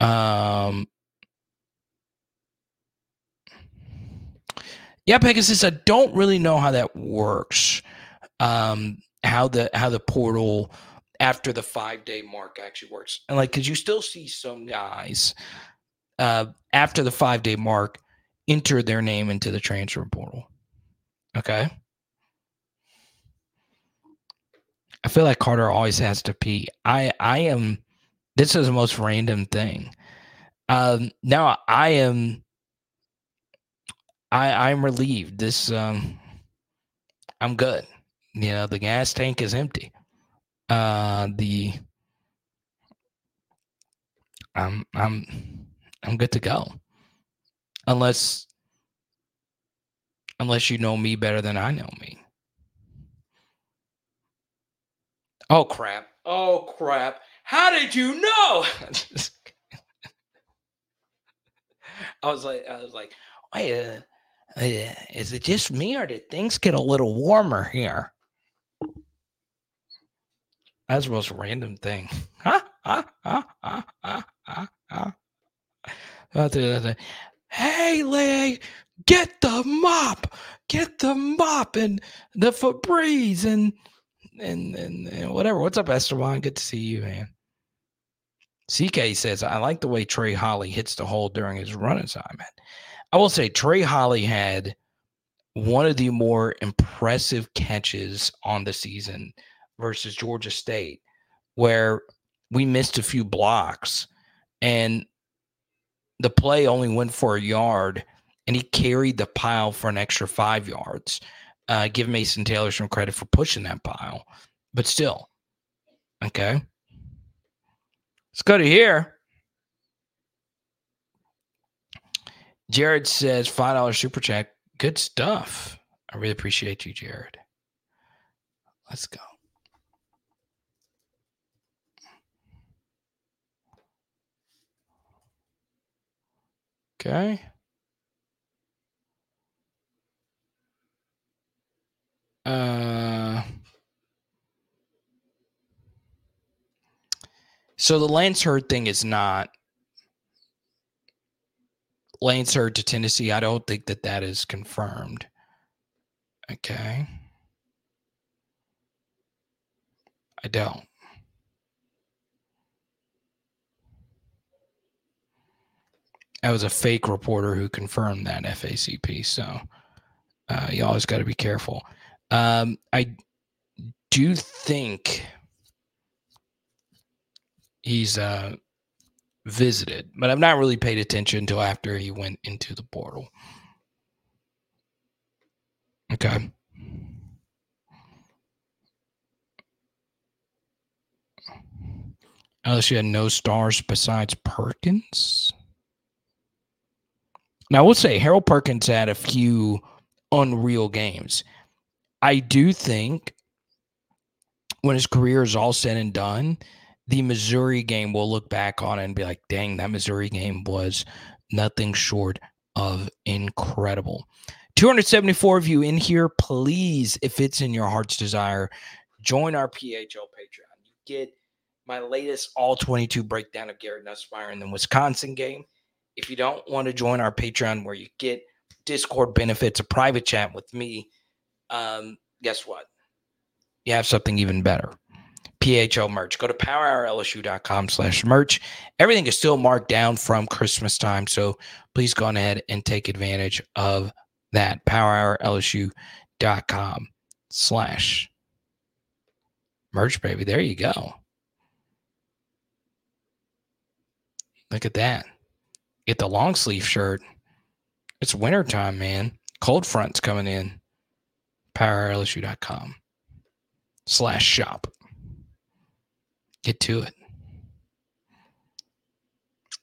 Um, yeah, Pegasus, I don't really know how that works. Um, how the how the portal after the five day mark actually works, and like, because you still see some guys uh, after the five day mark enter their name into the transfer portal. Okay. I feel like Carter always has to pee. I I am this is the most random thing. Um, now I am. I I'm relieved. This um, I'm good. You know, the gas tank is empty. Uh, the I'm I'm I'm good to go. Unless unless you know me better than I know me. Oh crap. Oh crap. How did you know? I was like, I was like, wait, uh, uh, is it just me or did things get a little warmer here? That's the most random thing. Huh? Huh? Huh? Huh? Huh? Huh? Hey, Lee, get the mop, get the mop and the Febreze and and, and, and whatever. What's up, Esteban? Good to see you, man. CK says, I like the way Trey Holly hits the hole during his run assignment. I will say Trey Holly had one of the more impressive catches on the season versus Georgia State, where we missed a few blocks and the play only went for a yard and he carried the pile for an extra five yards. Uh, give Mason Taylor some credit for pushing that pile, but still, okay. Let's go to here. Jared says five dollars super chat. Good stuff. I really appreciate you, Jared. Let's go. Okay. Uh So the Lance Heard thing is not Lance Heard to Tennessee. I don't think that that is confirmed. Okay. I don't. That was a fake reporter who confirmed that FACP. So uh, you always got to be careful. Um, I do think he's uh, visited, but I've not really paid attention until after he went into the portal. Okay. Unless you had no stars besides Perkins. Now, we'll say Harold Perkins had a few unreal games. I do think when his career is all said and done, the Missouri game, we'll look back on it and be like, dang, that Missouri game was nothing short of incredible. 274 of you in here. Please, if it's in your heart's desire, join our PHL Patreon. You get my latest all 22 breakdown of Garrett Nussmeier in the Wisconsin game. If you don't want to join our Patreon where you get Discord benefits, a private chat with me, um, guess what? You have something even better. PHL merch. Go to powerhourlsu.com slash merch. Everything is still marked down from Christmas time. So please go ahead and take advantage of that. Powerhourlsu.com slash merch, baby. There you go. Look at that. Get the long sleeve shirt. It's wintertime, man. Cold front's coming in. PowerLSU.com slash shop. Get to it.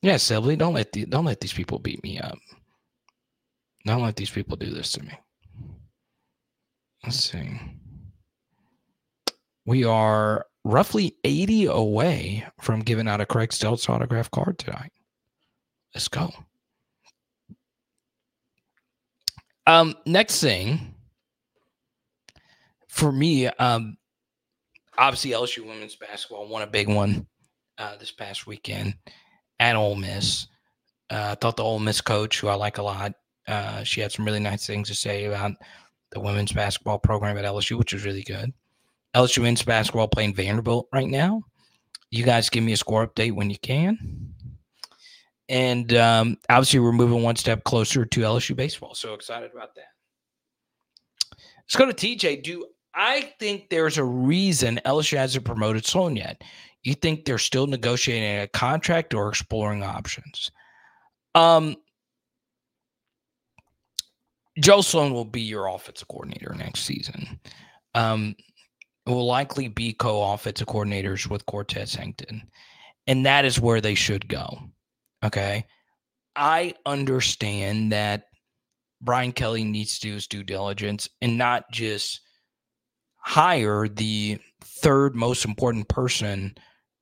Yeah, Sibley, don't let the, don't let these people beat me up. Don't let these people do this to me. Let's see. We are roughly 80 away from giving out a Craig Steltz autograph card tonight. Let's go. Um, next thing for me, um, obviously LSU women's basketball won a big one uh, this past weekend at Ole Miss. Uh, I thought the Ole Miss coach, who I like a lot, uh, she had some really nice things to say about the women's basketball program at LSU, which was really good. LSU men's basketball playing Vanderbilt right now. You guys give me a score update when you can. And um, obviously, we're moving one step closer to LSU baseball. So excited about that. Let's go to TJ. Do I think there's a reason LSU hasn't promoted Sloan yet? You think they're still negotiating a contract or exploring options? Um, Joe Sloan will be your offensive coordinator next season. Um, will likely be co-offensive coordinators with Cortez Hankton. And that is where they should go. Okay. I understand that Brian Kelly needs to do his due diligence and not just hire the third most important person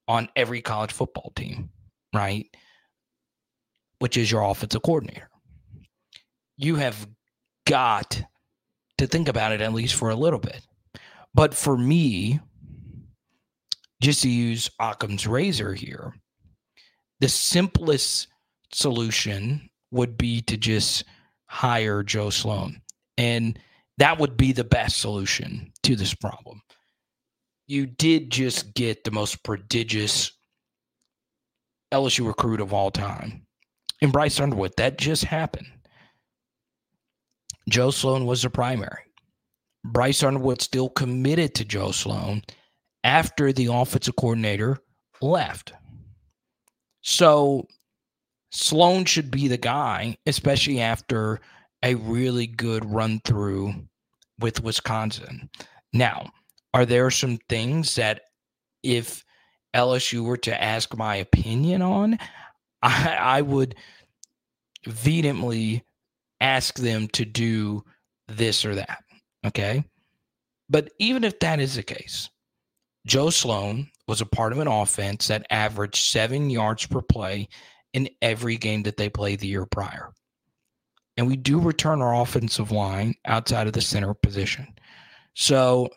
on every college football team, right? Which is your offensive coordinator. You have got to think about it at least for a little bit. But for me, just to use Occam's razor here, the simplest solution would be to just hire Joe Sloan. And that would be the best solution to this problem. You did just get the most prodigious LSU recruit of all time. And Bryce Underwood, that just happened. Joe Sloan was the primary. Bryce Underwood still committed to Joe Sloan after the offensive coordinator left. So Sloan should be the guy, especially after a really good run through with Wisconsin. Now, are there some things that if LSU were to ask my opinion on, I, I would vehemently ask them to do this or that. Okay. But even if that is the case, Joe Sloan was a part of an offense that averaged seven yards per play in every game that they played the year prior. And we do return our offensive line outside of the center position. So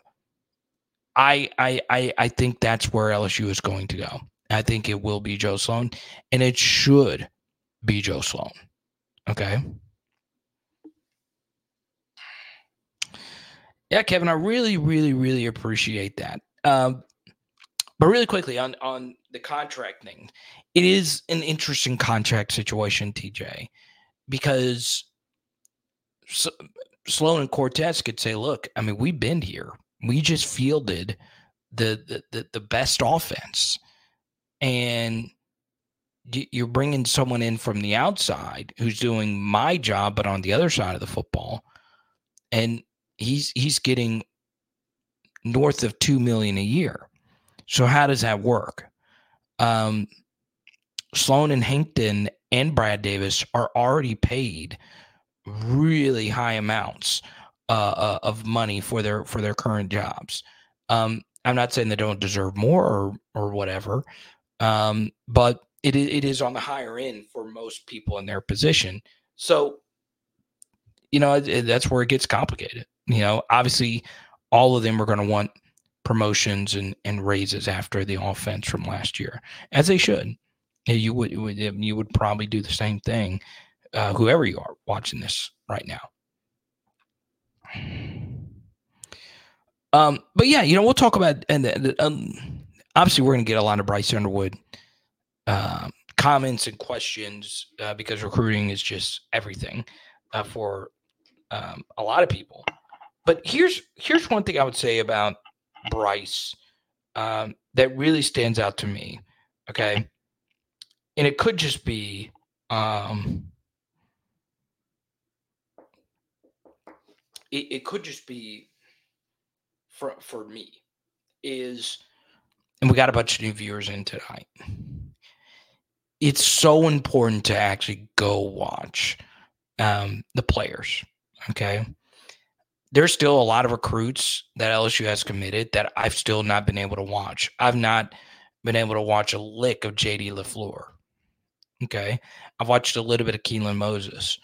I I I, I think that's where LSU is going to go. I think it will be Joe Sloan, and it should be Joe Sloan. Okay. Yeah, Kevin, I really, really, really appreciate that. Um, but really quickly on on the contract thing, it is an interesting contract situation, TJ, because so, Sloan and Cortez could say, "Look, I mean, we've been here. We just fielded the the the, the best offense, and." You're bringing someone in from the outside who's doing my job, but on the other side of the football, and he's he's getting north of two million a year. So how does that work? Um, Sloan and Hankton and Brad Davis are already paid really high amounts uh, uh, of money for their for their current jobs. Um, I'm not saying they don't deserve more or or whatever, um, but it it is on the higher end for most people in their position. So, you know, that's where it gets complicated. You know, obviously, all of them are going to want promotions and, and raises after the offense from last year, as they should. You would, you would probably do the same thing uh, whoever you are watching this right now. Um, but yeah, you know, we'll talk about and um, obviously we're going to get a lot of Bryce Underwood um, comments and questions uh, because recruiting is just everything uh, for um, a lot of people. But here's here's one thing I would say about Bryce um, that really stands out to me. Okay, and it could just be um, it, it could just be for for me is and we got a bunch of new viewers in tonight it's so important to actually go watch um, the players okay there's still a lot of recruits that lsu has committed that i've still not been able to watch i've not been able to watch a lick of jd lafleur okay i've watched a little bit of keelan moses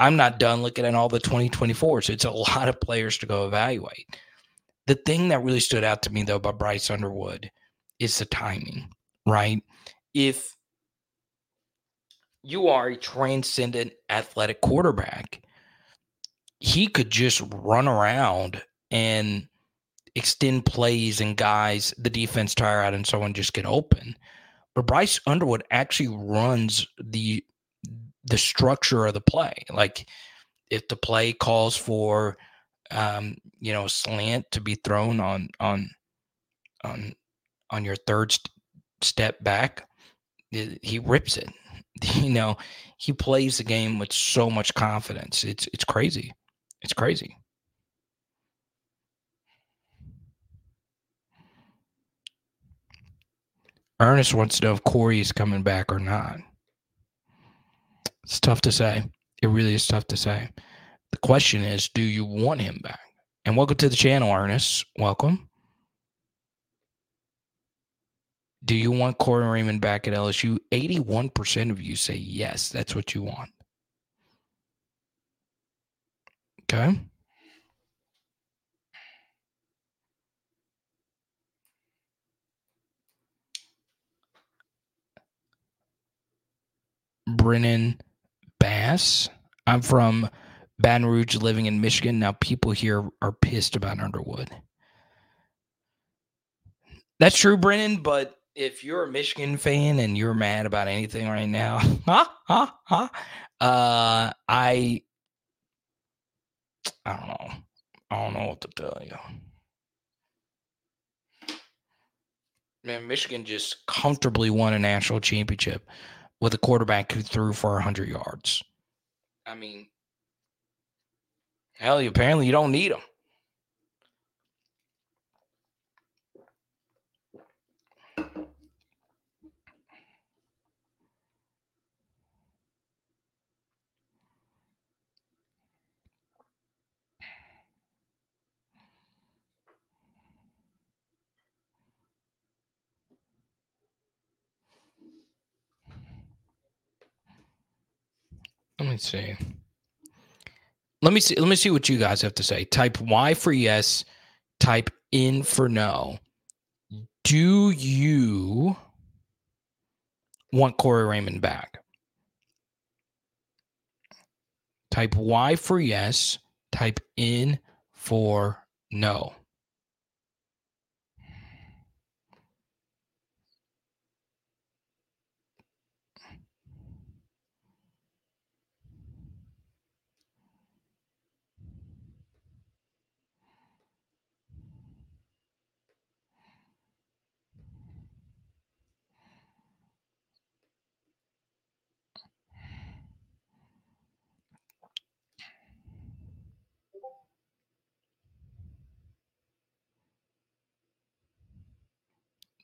I'm not done looking at all the 2024s. It's a lot of players to go evaluate. The thing that really stood out to me, though, about Bryce Underwood is the timing, right? If you are a transcendent athletic quarterback, he could just run around and extend plays and guys, the defense tire out and someone just get open. But Bryce Underwood actually runs the the structure of the play. Like if the play calls for um, you know, slant to be thrown on on on on your third st- step back, he rips it. You know, he plays the game with so much confidence. It's it's crazy. It's crazy. Ernest wants to know if Corey is coming back or not. It's tough to say. It really is tough to say. The question is, do you want him back? And welcome to the channel, Ernest. Welcome. Do you want Corey Raymond back at LSU? 81% of you say yes, that's what you want. Okay. Brennan Bass. I'm from Baton Rouge, living in Michigan. Now, people here are pissed about Underwood. That's true, Brennan. But if you're a Michigan fan and you're mad about anything right now, ha, ha, ha, uh, I, I don't know. I don't know what to tell you. Man, Michigan just comfortably won a national championship with a quarterback who threw for 100 yards. I mean, hell, apparently you don't need them. Let me see. Let me see. Let me see what you guys have to say. Type Y for yes. Type in for no. Do you want Corey Raymond back? Type Y for yes. Type in for no.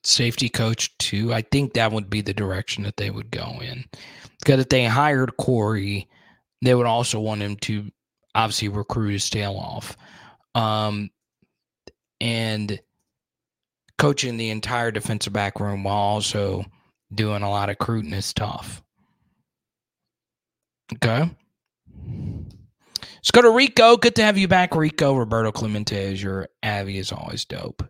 Safety coach too. I think that would be the direction that they would go in. Because if they hired Corey, they would also want him to obviously recruit his tail off. Um, and coaching the entire defensive back room while also doing a lot of recruiting is tough. Okay. Let's go to Rico. Good to have you back, Rico. Roberto Clemente as your Avi is always dope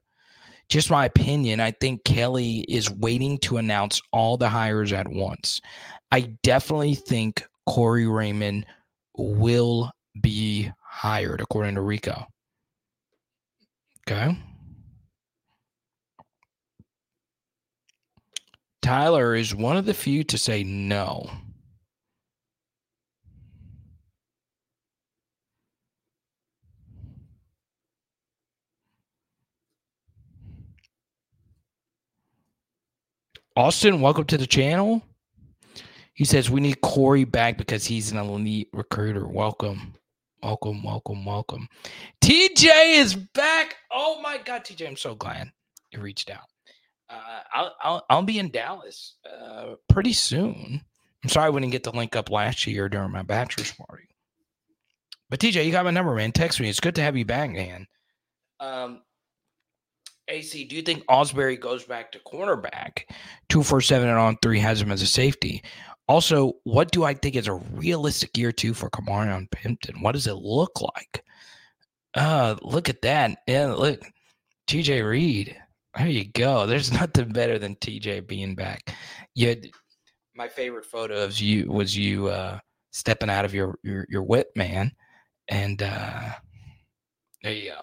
just my opinion, I think Kelly is waiting to announce all the hires at once. I definitely think Corey Raymond will be hired, according to Rico. Okay. Tyler is one of the few to say no. Austin, welcome to the channel. He says we need Corey back because he's an elite recruiter. Welcome, welcome, welcome, welcome. TJ is back. Oh my God, TJ, I'm so glad you reached out. Uh, I'll, I'll I'll be in Dallas uh, pretty soon. I'm sorry I didn't get the link up last year during my bachelor's party. But TJ, you got my number, man. Text me. It's good to have you back, man. Um, AC, do you think Ausberry goes back to cornerback? Two four seven and on three has him as a safety. Also, what do I think is a realistic year two for Kamarion Pimpton? What does it look like? Uh, look at that. Yeah, look, TJ Reed. There you go. There's nothing better than TJ being back. Yeah, my favorite photo of you was you uh, stepping out of your your, your whip, man, and uh, there you go.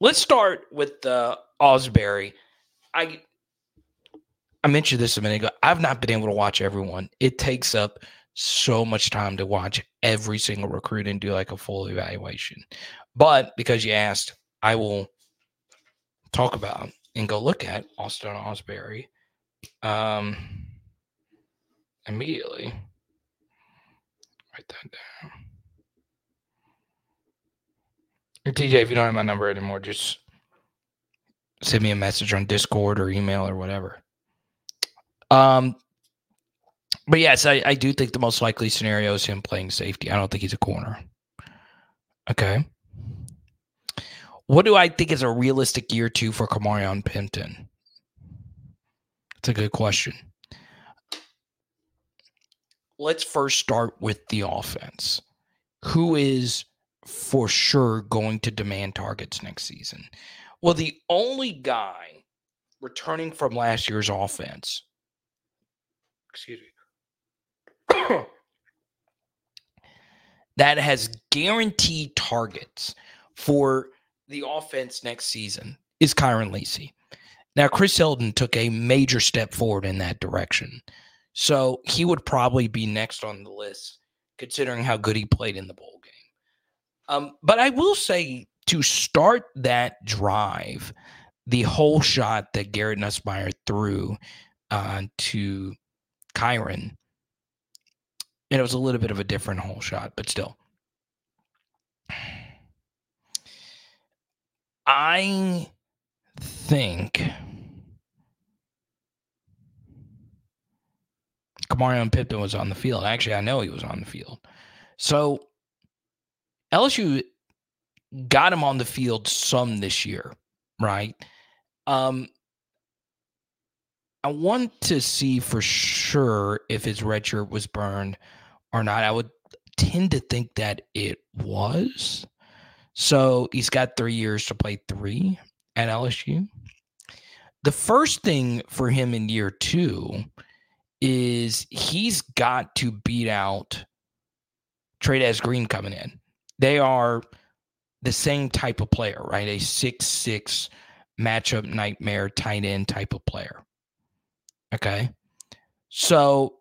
Let's start with uh, Ausberry. I I mentioned this a minute ago. I've not been able to watch everyone. It takes up so much time to watch every single recruit and do like a full evaluation. But because you asked, I will talk about and go look at Austin Ausberry um, immediately. Write that down. TJ, if you don't have my number anymore, just send me a message on Discord or email or whatever. Um, but yes, I, I do think the most likely scenario is him playing safety. I don't think he's a corner. Okay. What do I think is a realistic year two for Kamarion Pimpton? That's a good question. Let's first start with the offense. Who is for sure going to demand targets next season. Well, the only guy returning from last year's offense, excuse me, that has guaranteed targets for the offense next season is Kyren Lacy. Now, Chris Hilton took a major step forward in that direction. So he would probably be next on the list, considering how good he played in the bowl. Um, but I will say to start that drive, the whole shot that Garrett Nussmeier threw uh, to Kyren, and it was a little bit of a different whole shot, but still. I think Kamarion Pimpton was on the field. Actually, I know he was on the field. So LSU got him on the field some this year, right? Um, I want to see for sure if his red shirt was burned or not. I would tend to think that it was. So he's got three years to play three at LSU. The first thing for him in year two is he's got to beat out Trey'Dez Green coming in they are the same type of player, right? A six six matchup nightmare tight end type of player. Okay. So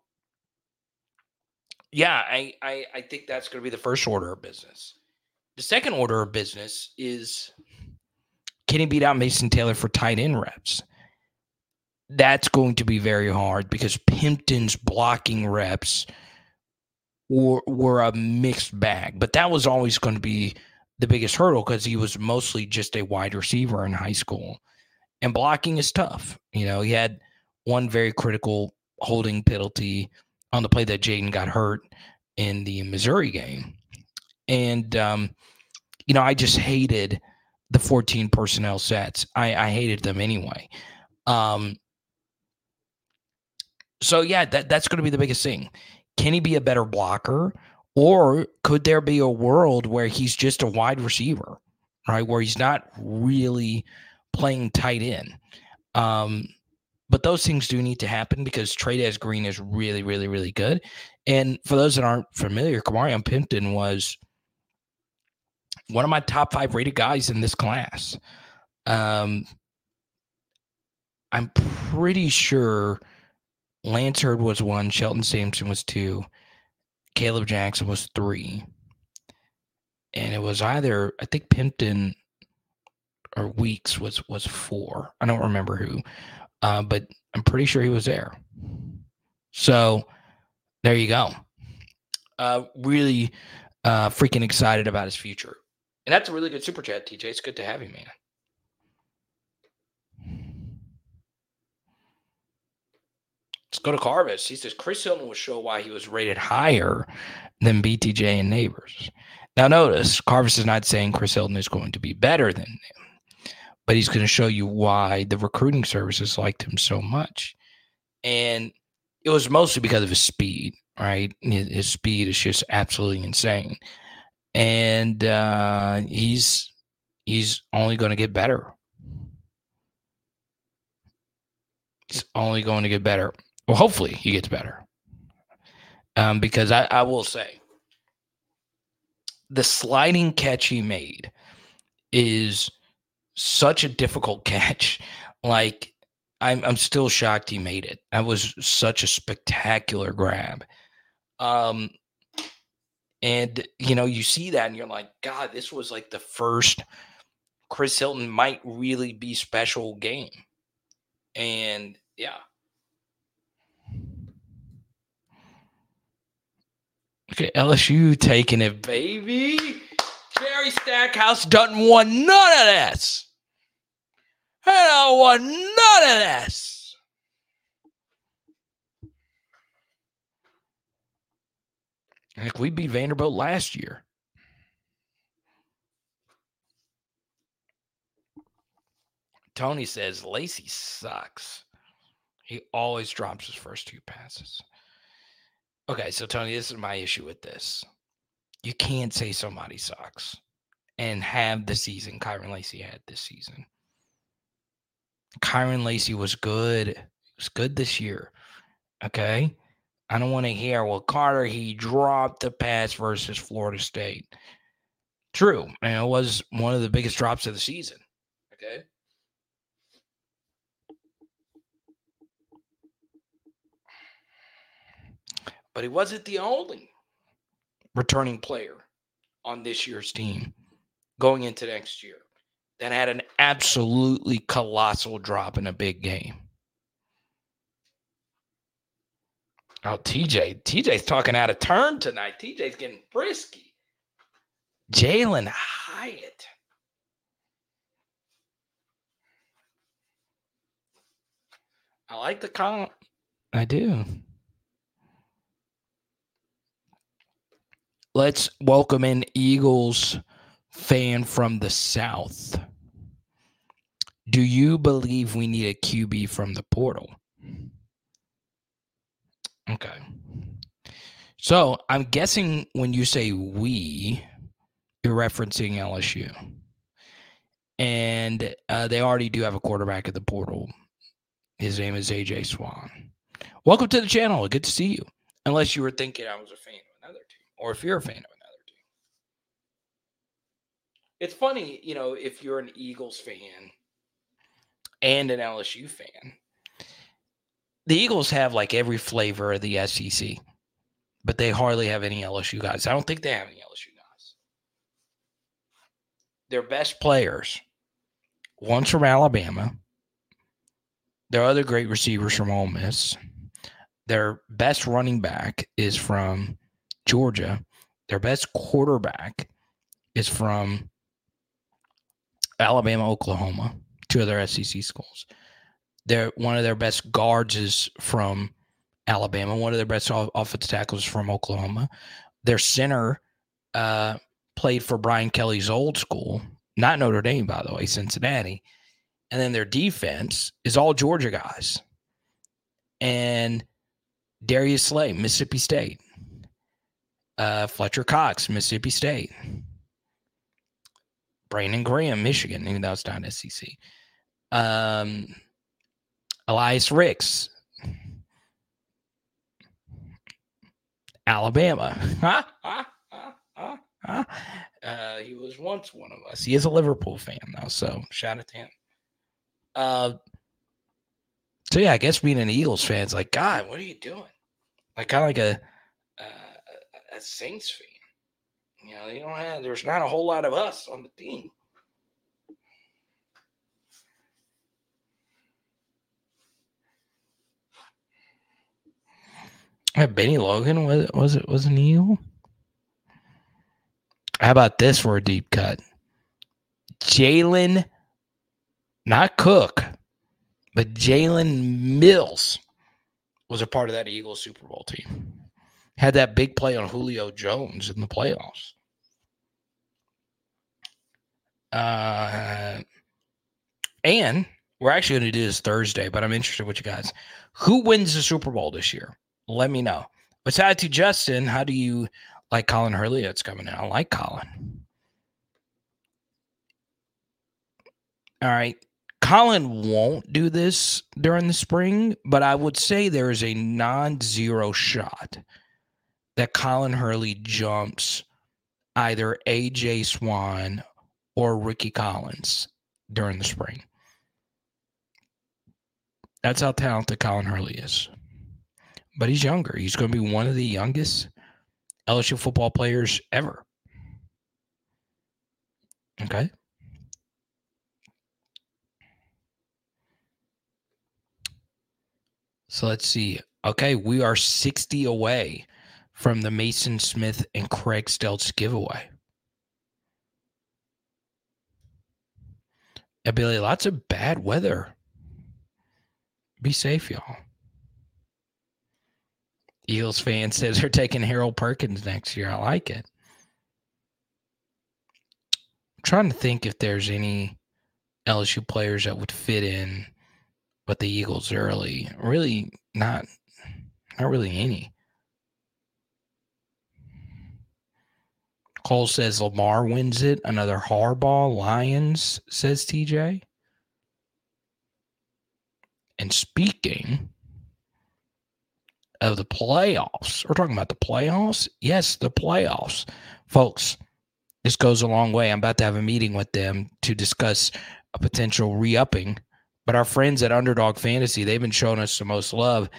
yeah, I, I, I think that's going to be the first order of business. The second order of business is can he beat out Mason Taylor for tight end reps? That's going to be very hard because Pimpton's blocking reps were, were a mixed bag, but that was always going to be the biggest hurdle because he was mostly just a wide receiver in high school. And blocking is tough. You know, he had one very critical holding penalty on the play that Jaden got hurt in the Missouri game. And, um, you know, I just hated the 14 personnel sets. I, I hated them anyway. Um, so yeah, that that's going to be the biggest thing. Can he be a better blocker? Or could there be a world where he's just a wide receiver, right? Where he's not really playing tight end. Um, but those things do need to happen because Trey'Dez Green is really, really, really good. And for those that aren't familiar, Kamarion Pimpton was one of my top five rated guys in this class. Um, I'm pretty sure Lance Heard was one, Shelton Sampson was two, Caleb Jackson was three. And it was either I think Pimpton or Weeks was was four. I don't remember who, uh, but I'm pretty sure he was there. So there you go. Uh, really uh, freaking excited about his future. And that's a really good super chat, TJ. It's good to have you, man. Let's go to Carvis. He says Chris Hilton will show why he was rated higher than BTJ and Neighbors. Now, notice Carvis is not saying Chris Hilton is going to be better than him, but he's going to show you why the recruiting services liked him so much. And it was mostly because of his speed, right? His, speed is just absolutely insane. And uh, he's he's only going to get better. He's only going to get better. Well, hopefully he gets better. Um, because I, I will say the sliding catch he made is such a difficult catch. Like I'm I'm still shocked he made it. That was such a spectacular grab. Um and you know, you see that and you're like, God, this was like the first Chris Hilton might really be special game. And yeah, Look at LSU taking it, baby. Jerry Stackhouse doesn't want none of this. I don't want none of this. Heck, we beat Vanderbilt last year. Tony says Lacy sucks. He always drops his first two passes. Okay, so Tony, this is my issue with this. You can't say somebody sucks and have the season Kyren Lacy had this season. Kyren Lacy was good. He was good this year. Okay. I don't want to hear, well, Carter, he dropped the pass versus Florida State. True. And it was one of the biggest drops of the season. Okay. But he wasn't the only returning player on this year's team going into next year that had an absolutely colossal drop in a big game. Oh, TJ. TJ's talking out of turn tonight. TJ's getting frisky. Jalin Hyatt. I like the comp. I do. Let's welcome in Eagles fan from the South. Do you believe we need a QB from the portal? Okay. So I'm guessing when you say we, you're referencing LSU. And uh, they already do have a quarterback at the portal. His name is AJ Swann. Welcome to the channel. Good to see you. Unless you were thinking I was a fan or if you're a fan of another team. It's funny, you know, if you're an Eagles fan and an LSU fan, the Eagles have like every flavor of the SEC, but they hardly have any LSU guys. I don't think they have any LSU guys. Their best players, one's from Alabama. Their other great receivers from Ole Miss. Their best running back is from Georgia. Their best quarterback is from Alabama, Oklahoma, two other SEC schools. Their one of their best guards is from Alabama. One of their best offensive tackles is from Oklahoma. Their center uh, played for Brian Kelly's old school, not Notre Dame, by the way, Cincinnati. And then their defense is all Georgia guys. And Darius Slay, Mississippi State uh, Fletcher Cox, Mississippi State. Brandon Graham, Michigan. Even though it's not SEC. Um, Elias Ricks, Alabama. uh, he was once one of us. He is a Liverpool fan though, so shout out to him. Uh, so yeah, I guess being an Eagles fan is like, God, what are you doing? Like kind of like a a Saints fan. You know, they don't have. There's not a whole lot of us on the team. Yeah, Bennie Logan was was it was an Eagle? How about this for a deep cut? Jalen, not Cook, but Jalen Mills was a part of that Eagles Super Bowl team. Had that big play on Julio Jones in the playoffs. Uh, and we're actually going to do this Thursday, but I'm interested with you guys. Who wins the Super Bowl this year? Let me know. Besides to Justin, how do you like Colin Hurley that's coming in? I like Colin. All right. Colin won't do this during the spring, but I would say there is a non zero shot that Colin Hurley jumps either AJ Swann or Rickie Collins during the spring. That's how talented Colin Hurley is. But he's younger. He's going to be one of the youngest LSU football players ever. Okay. So let's see. Okay, we are 60 away from the Mason Smith and Craig Steltz giveaway. Billy, lots of bad weather. Be safe, y'all. Eagles fan says they're taking Harold Perkins next year. I like it. I'm trying to think if there's any LSU players that would fit in with the Eagles early. Really not not really any. Cole says Lamar wins it. Another Harbaugh Lions, says TJ. And speaking of the playoffs, we're talking about the playoffs. Yes, the playoffs. Folks, this goes a long way. I'm about to have a meeting with them to discuss a potential re upping but our friends at Underdog Fantasy, they've been showing us the most love.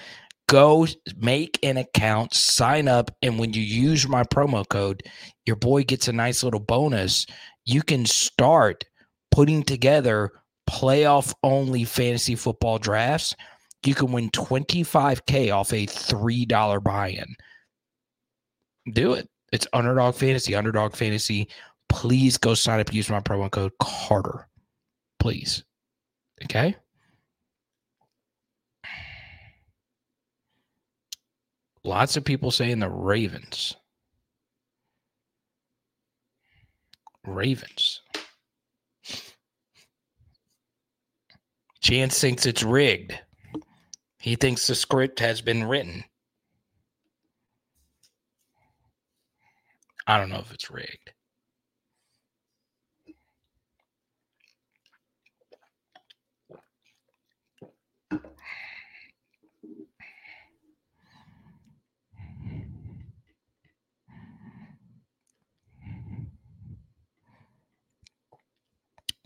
Go make an account, sign up, and when you use my promo code, your boy gets a nice little bonus. You can start putting together playoff only fantasy football drafts. You can win 25K off a $3 buy in. Do it. It's Underdog Fantasy. Underdog Fantasy. Please go sign up. Use my promo code Carter. Please. Okay. Lots of people saying the Ravens. Ravens. Chance thinks it's rigged. He thinks the script has been written. I don't know if it's rigged.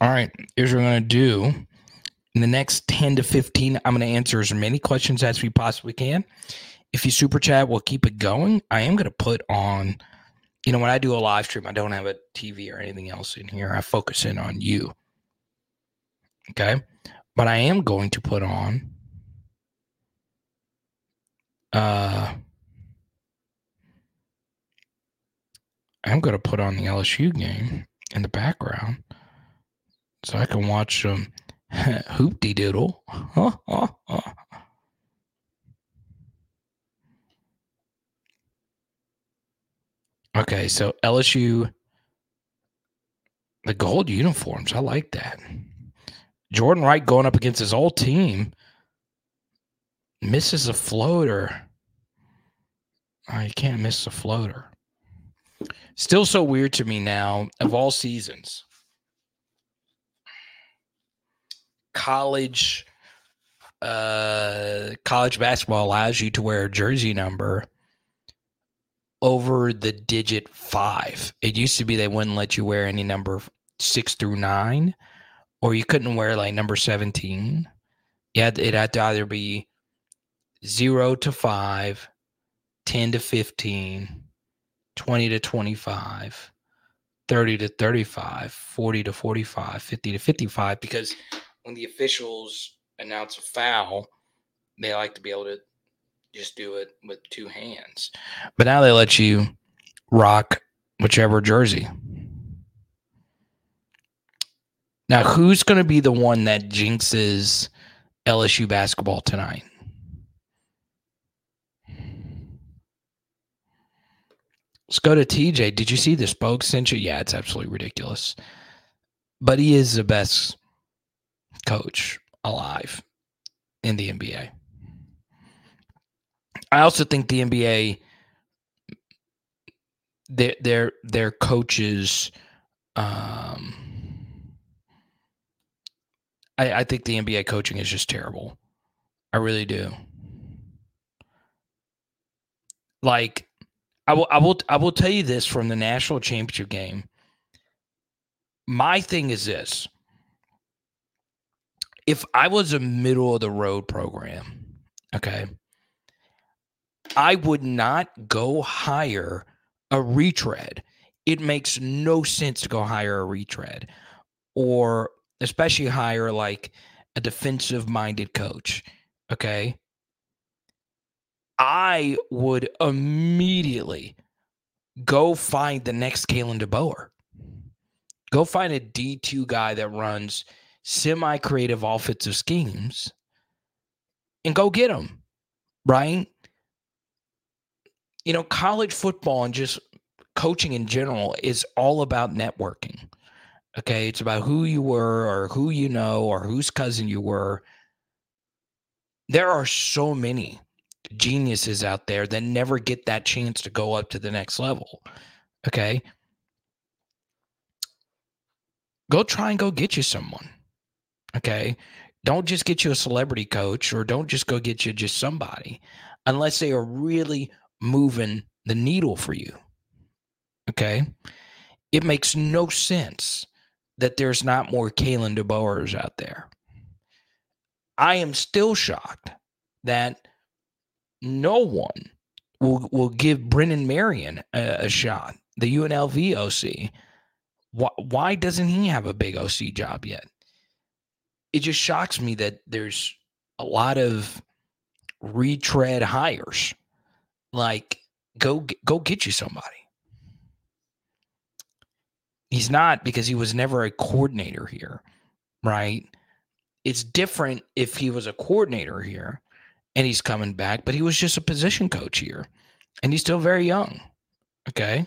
All right, here's what I'm going to do. In the next 10 to 15, I'm going to answer as many questions as we possibly can. If you super chat, we'll keep it going. I am going to put on, you know, when I do a live stream, I don't have a TV or anything else in here. I focus in on you. Okay. But I am going to put on, uh, I'm going to put on the LSU game in the background so I can watch um, some hoopty doodle. okay, so LSU, the gold uniforms. I like that. Jordan Wright going up against his old team misses a floater. Oh, can't miss a floater. Still so weird to me now of all seasons college uh, college basketball allows you to wear a jersey number over the digit five. It used to be they wouldn't let you wear any number six through nine, or you couldn't wear like number 17. Yeah, it had to either be zero to five, 10 to 15, 20 to 25, 30 to 35, 40 to 45, 50 to 55, because when the officials announce a foul, they like to be able to just do it with two hands. But now they let you rock whichever jersey. Now, who's going to be the one that jinxes LSU basketball tonight? Let's go to TJ. Did you see the spoke sent you? Yeah, it's absolutely ridiculous. But he is the best coach alive in the NBA. I also think the NBA their their their coaches um I, I think the NBA coaching is just terrible. I really do. Like I will I will I will tell you this from the national championship game. My thing is this. If I was a middle of the road program, okay, I would not go hire a retread. It makes no sense to go hire a retread or especially hire like a defensive minded coach. Okay. I would immediately go find the next Kalen DeBoer. Go find a D2 guy that runs semi creative offensive schemes and go get them, Right you know, college football and just coaching in general is all about networking. Okay. It's about who you were or who you know or whose cousin you were. There are so many geniuses out there that never get that chance to go up to the next level. Okay. Go try and go get you someone. Okay. Don't just get you a celebrity coach or don't just go get you just somebody unless they are really moving the needle for you. Okay. It makes no sense that there's not more Kalen DeBoers out there. I am still shocked that no one will will give Brennan Marion a, a shot, the UNLV OC. Why, why doesn't he have a big OC job yet? It just shocks me that there's a lot of retread hires like, go go get you somebody. He's not because he was never a coordinator here, right? It's different if he was a coordinator here and he's coming back, but he was just a position coach here and he's still very young. Okay.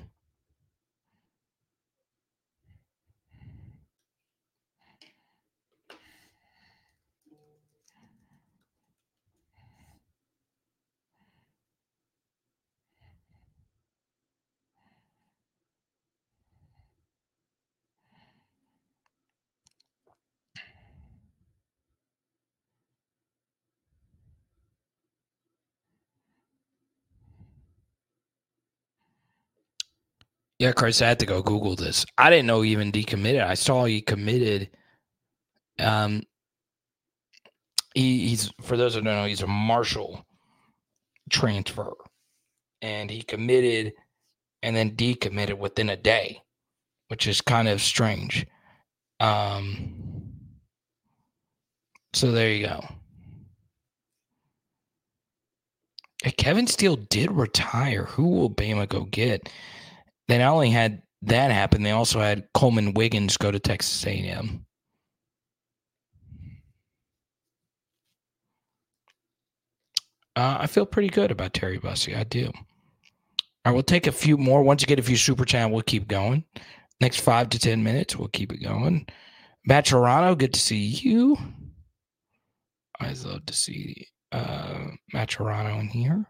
Yeah, Chris, I had to go Google this. I didn't know he even decommitted. I saw he committed. Um, he, he's for those who don't know, he's a Marshall transfer, and he committed and then decommitted within a day, which is kind of strange. Um, so there you go. If Kevin Steele did retire. Who will Bama go get? They not only had that happen, they also had Coleman Wiggins go to Texas A&M. Uh, I feel pretty good about Terry Bussey. I do. All right, we'll take a few more. Once you get a few super chat, we'll keep going. Next five to ten minutes, we'll keep it going. Toronto, good to see you. I love to see uh, Matt Toronto in here.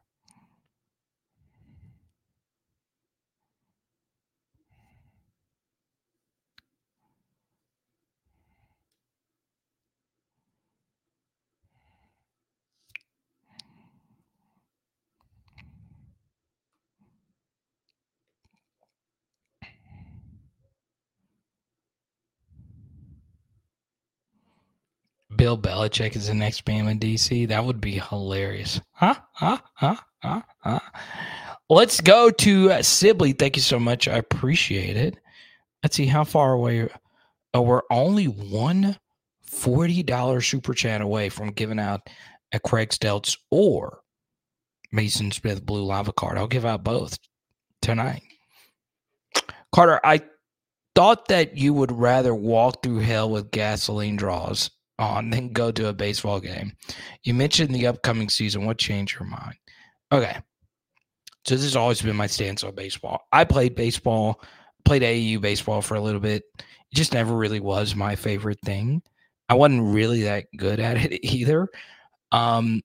Bill Belichick is the next Bama DC. That would be hilarious. Huh? Huh? Huh? Huh? Huh? Let's go to uh, Sibley. Thank you so much. I appreciate it. Let's see how far away. Oh, we're only one $40 super chat away from giving out a Craig Steltz or Mason Smith Blue Lava card. I'll give out both tonight. Carter, I thought that you would rather walk through hell with gasoline draws on than go to a baseball game. You mentioned the upcoming season. What changed your mind? Okay. So this has always been my stance on baseball. I played baseball, played AAU baseball for a little bit. It just never really was my favorite thing. I wasn't really that good at it either. Um,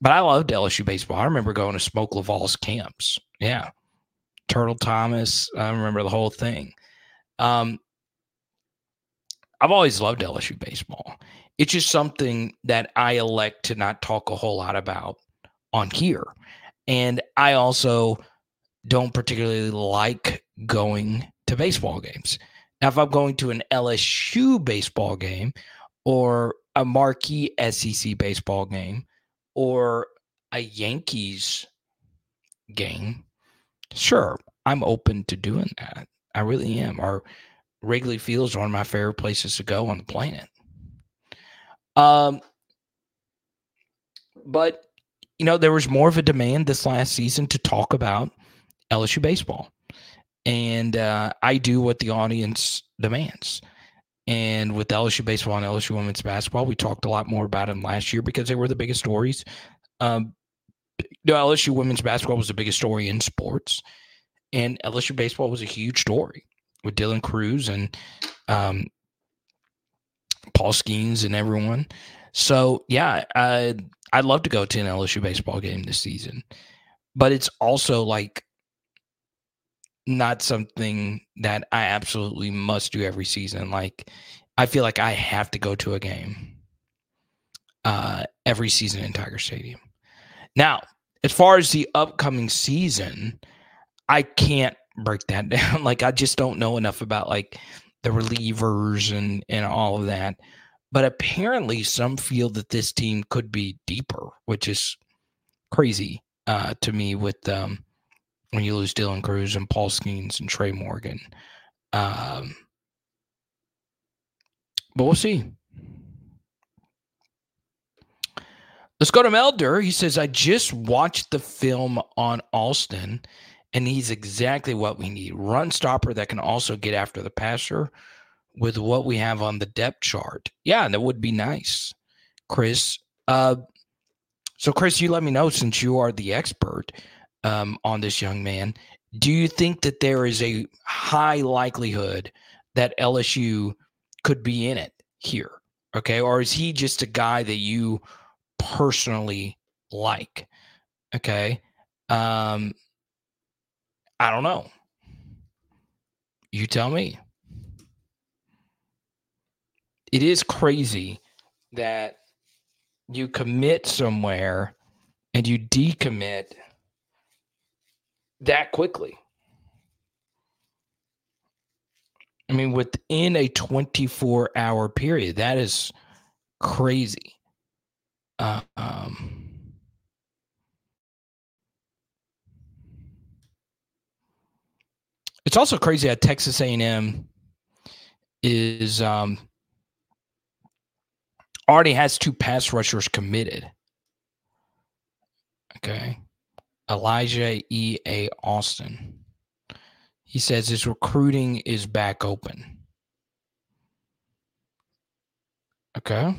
but I loved LSU baseball. I remember going to Smoke Laval's camps. Yeah. Turtle Thomas. I remember the whole thing. Um, I've always loved LSU baseball. It's just something that I elect to not talk a whole lot about on here. And I also don't particularly like going to baseball games. Now, if I'm going to an LSU baseball game or a marquee SEC baseball game or a Yankees game, sure, I'm open to doing that. I really am. Our Wrigley Field is one of my favorite places to go on the planet. Um, but you know, there was more of a demand this last season to talk about LSU baseball, and uh, I do what the audience demands. And with LSU baseball and LSU women's basketball, we talked a lot more about them last year because they were the biggest stories. Um, the LSU women's basketball was the biggest story in sports, and LSU baseball was a huge story with Dylan Crews and um, Paul Skenes and everyone. So yeah, I I'd love to go to an LSU baseball game this season, but it's also like not something that I absolutely must do every season. Like I feel like I have to go to a game uh, every season in Tiger Stadium. Now, as far as the upcoming season, I can't break that down. like I just don't know enough about like the relievers and and all of that. But apparently, some feel that this team could be deeper, which is crazy uh, to me. With um, when you lose Dylan Crews and Paul Skenes and Tre' Morgan, um, but we'll see. Let's go to Melder. He says, I just watched the film on Alston, and he's exactly what we need. Run stopper that can also get after the passer with what we have on the depth chart. Yeah, that would be nice, Chris. Uh, so, Chris, you let me know since you are the expert um, on this young man. Do you think that there is a high likelihood that LSU could be in it here? Okay. Or is he just a guy that you personally like? Okay. Um, I don't know. You tell me it is crazy that you commit somewhere and you decommit that quickly. I mean, within a 24 hour period, that is crazy. Uh, um, it's also crazy that Texas A&M is um, already has two pass rushers committed. Okay. Elijah E. A. Austin. He says his recruiting is back open. Okay.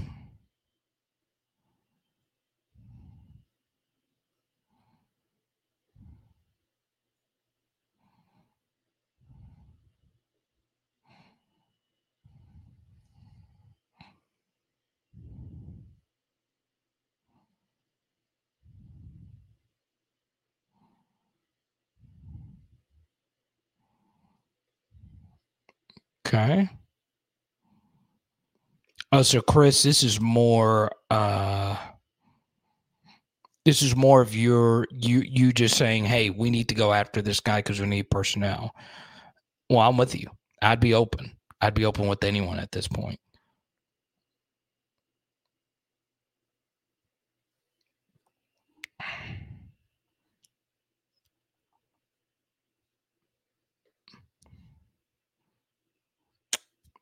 Okay. Oh, so Chris, this is more uh this is more of your you you just saying, "Hey, we need to go after this guy because we need personnel." Well, I'm with you. I'd be open. I'd be open with anyone at this point.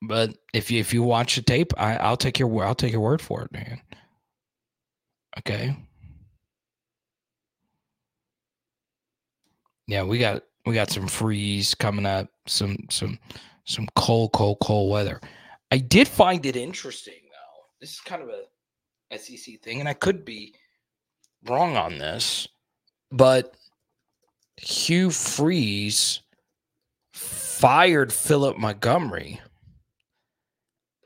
But if you if you watch the tape, I, I'll take your I'll take your word for it, man. Okay. Yeah, we got we got some freeze coming up, some some some cold, cold, cold weather. I did find it interesting though. This is kind of a SEC thing, and I could be wrong on this, but Hugh Freeze fired Philip Montgomery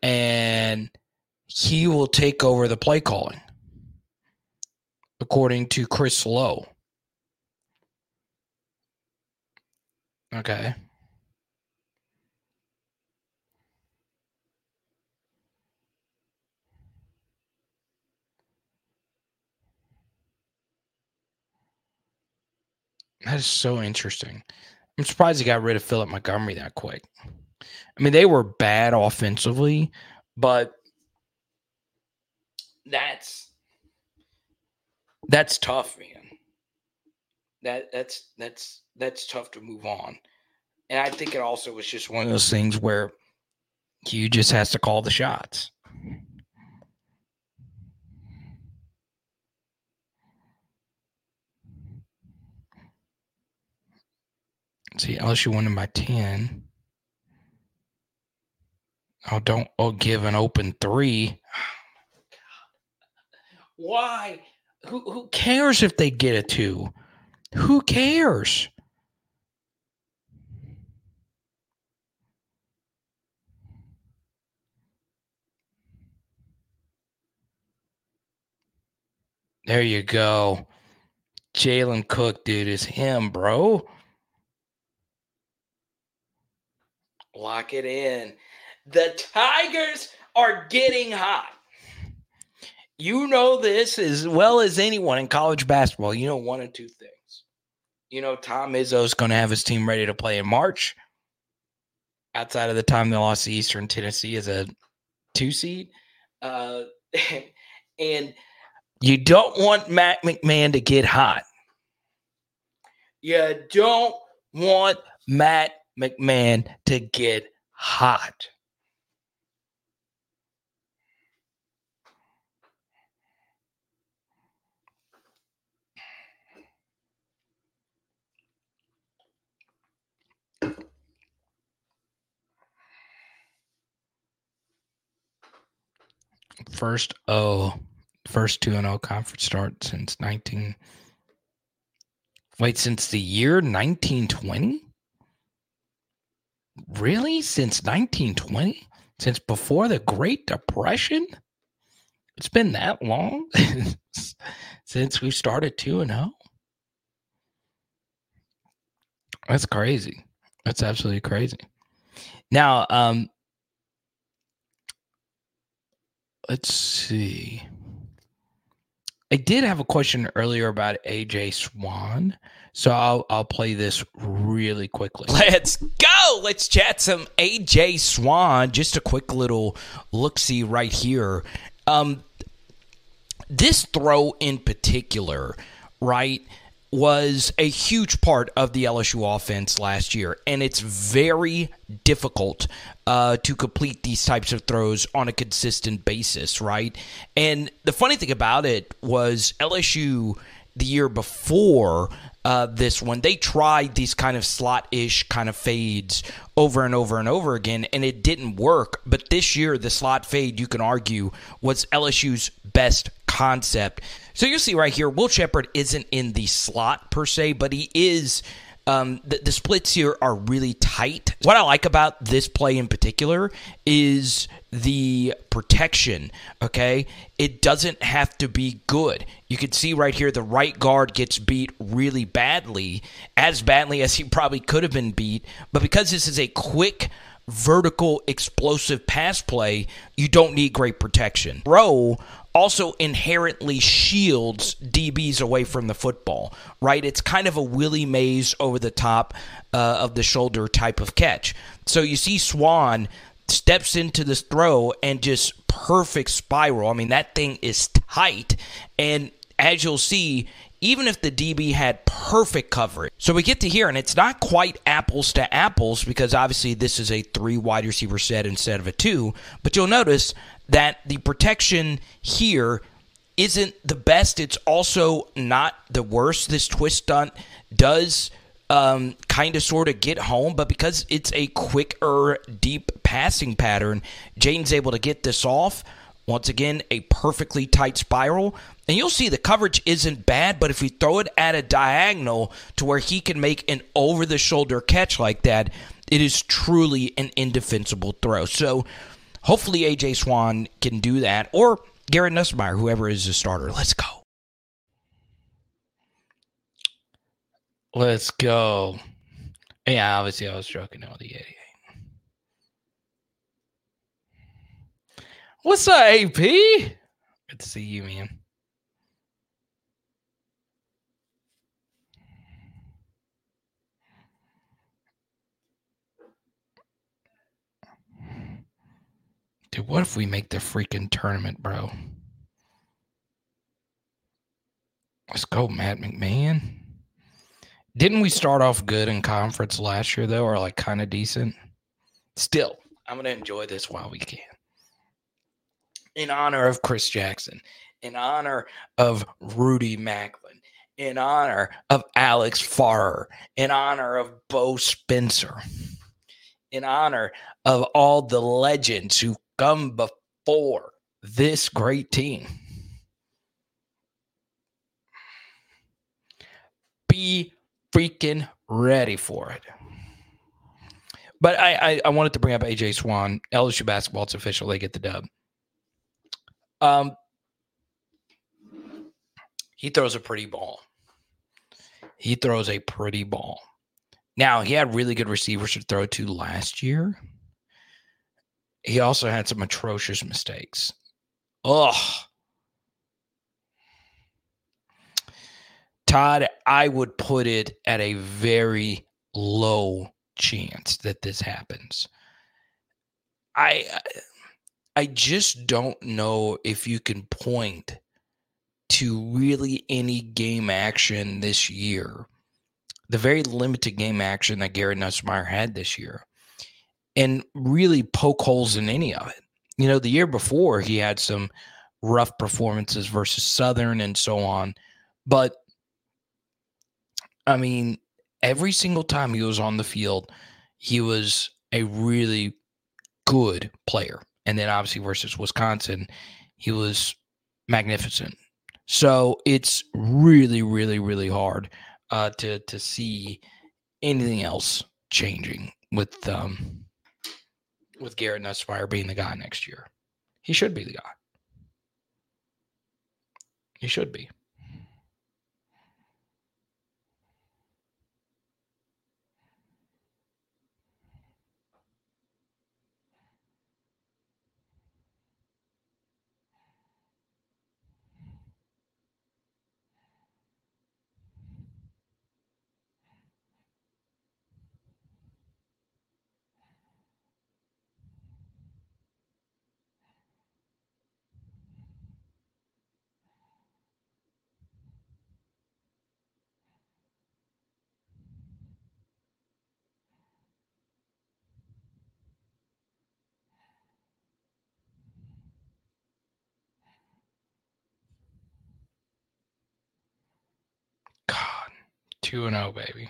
and he will take over the play calling, according to Chris Low. Okay. That is so interesting. I'm surprised he got rid of Philip Montgomery that quick. I mean, they were bad offensively, but that's that's tough, man. That that's that's that's tough to move on. And I think it also was just one of those things where Hugh just has to call the shots. See, LSU winning by 10. Oh, don't oh give an open three. Why? Who who cares if they get a two? Who cares? There you go. Jalen Cook, dude, is him, bro. Lock it in. The Tigers are getting hot. You know this as well as anyone in college basketball. You know one of two things. You know Tom Izzo's going to have his team ready to play in March. Outside of the time they lost to Eastern Tennessee as a two seed, uh, and you don't want Matt McMahon to get hot. You don't want Matt McMahon to get hot. First O, first 2 0 conference start since 19 Wait, since the year 1920? Really? Since 1920? Since before the Great Depression? It's been that long since we started 2 and 0. That's crazy. That's absolutely crazy. Now, um let's see. I did have a question earlier about AJ Swann, so I'll I'll play this really quickly. Let's go. Let's chat some AJ Swann. Just a quick little look see right here. Um, this throw in particular, right? Was a huge part of the LSU offense last year, and it's very difficult uh, to complete these types of throws on a consistent basis, right? And the funny thing about it was LSU the year before uh, this one, they tried these kind of slot ish kind of fades over and over and over again, and it didn't work. But this year, the slot fade, you can argue, was LSU's best concept. So you'll see right here, Will Sheppard isn't in the slot per se, but he is. Um, the, the splits here are really tight. What I like about this play in particular is the protection. Okay, it doesn't have to be good. You can see right here the right guard gets beat really badly, as badly as he probably could have been beat. But because this is a quick vertical explosive pass play, you don't need great protection. Row also inherently shields DBs away from the football, right? It's kind of a Willie Mays over the top uh, of the shoulder type of catch. So you see Swann steps into this throw and just perfect spiral. I mean, that thing is tight. And as you'll see, even if the DB had perfect coverage. So we get to here, and it's not quite apples to apples because obviously this is a three wide receiver set instead of a two. But you'll notice that the protection here isn't the best. It's also not the worst. This twist stunt does um, kind of sort of get home, but because it's a quicker, deep passing pattern, Jayden's able to get this off. Once again, a perfectly tight spiral. And you'll see the coverage isn't bad, but if you throw it at a diagonal to where he can make an over the shoulder catch like that, it is truly an indefensible throw. So hopefully AJ Swann can do that, or Garrett Nussmeier, whoever is the starter. Let's go. Let's go. Yeah, obviously I was joking on the 88. What's up, AP? Good to see you, man. Dude, what if we make the freaking tournament, bro? Let's go, Matt McMahon. Didn't we start off good in conference last year, though, or like kind of decent? Still, I'm going to enjoy this while we can. In honor of Chris Jackson, in honor of Rudy Macklin, in honor of Alex Farrer, in honor of Bo Spencer, in honor of all the legends who come before this great team. Be freaking ready for it. But I, I, I wanted to bring up AJ Swann, LSU basketball. It's official; they get the dub. Um, he throws a pretty ball. He throws a pretty ball. Now he had really good receivers to throw to last year. He also had some atrocious mistakes. Ugh. Todd, I would put it at a very low chance that this happens. I I just don't know if you can point to really any game action this year. The very limited game action that Garrett Nussmeier had this year. And really poke holes in any of it. You know, the year before he had some rough performances versus Southern and so on. But I mean, every single time he was on the field, he was a really good player. And then obviously versus Wisconsin, he was magnificent. So it's really, really, really hard uh, to to see anything else changing with um, with Garrett Nussmeier being the guy next year. He should be the guy. He should be. God, 2 and 0, baby.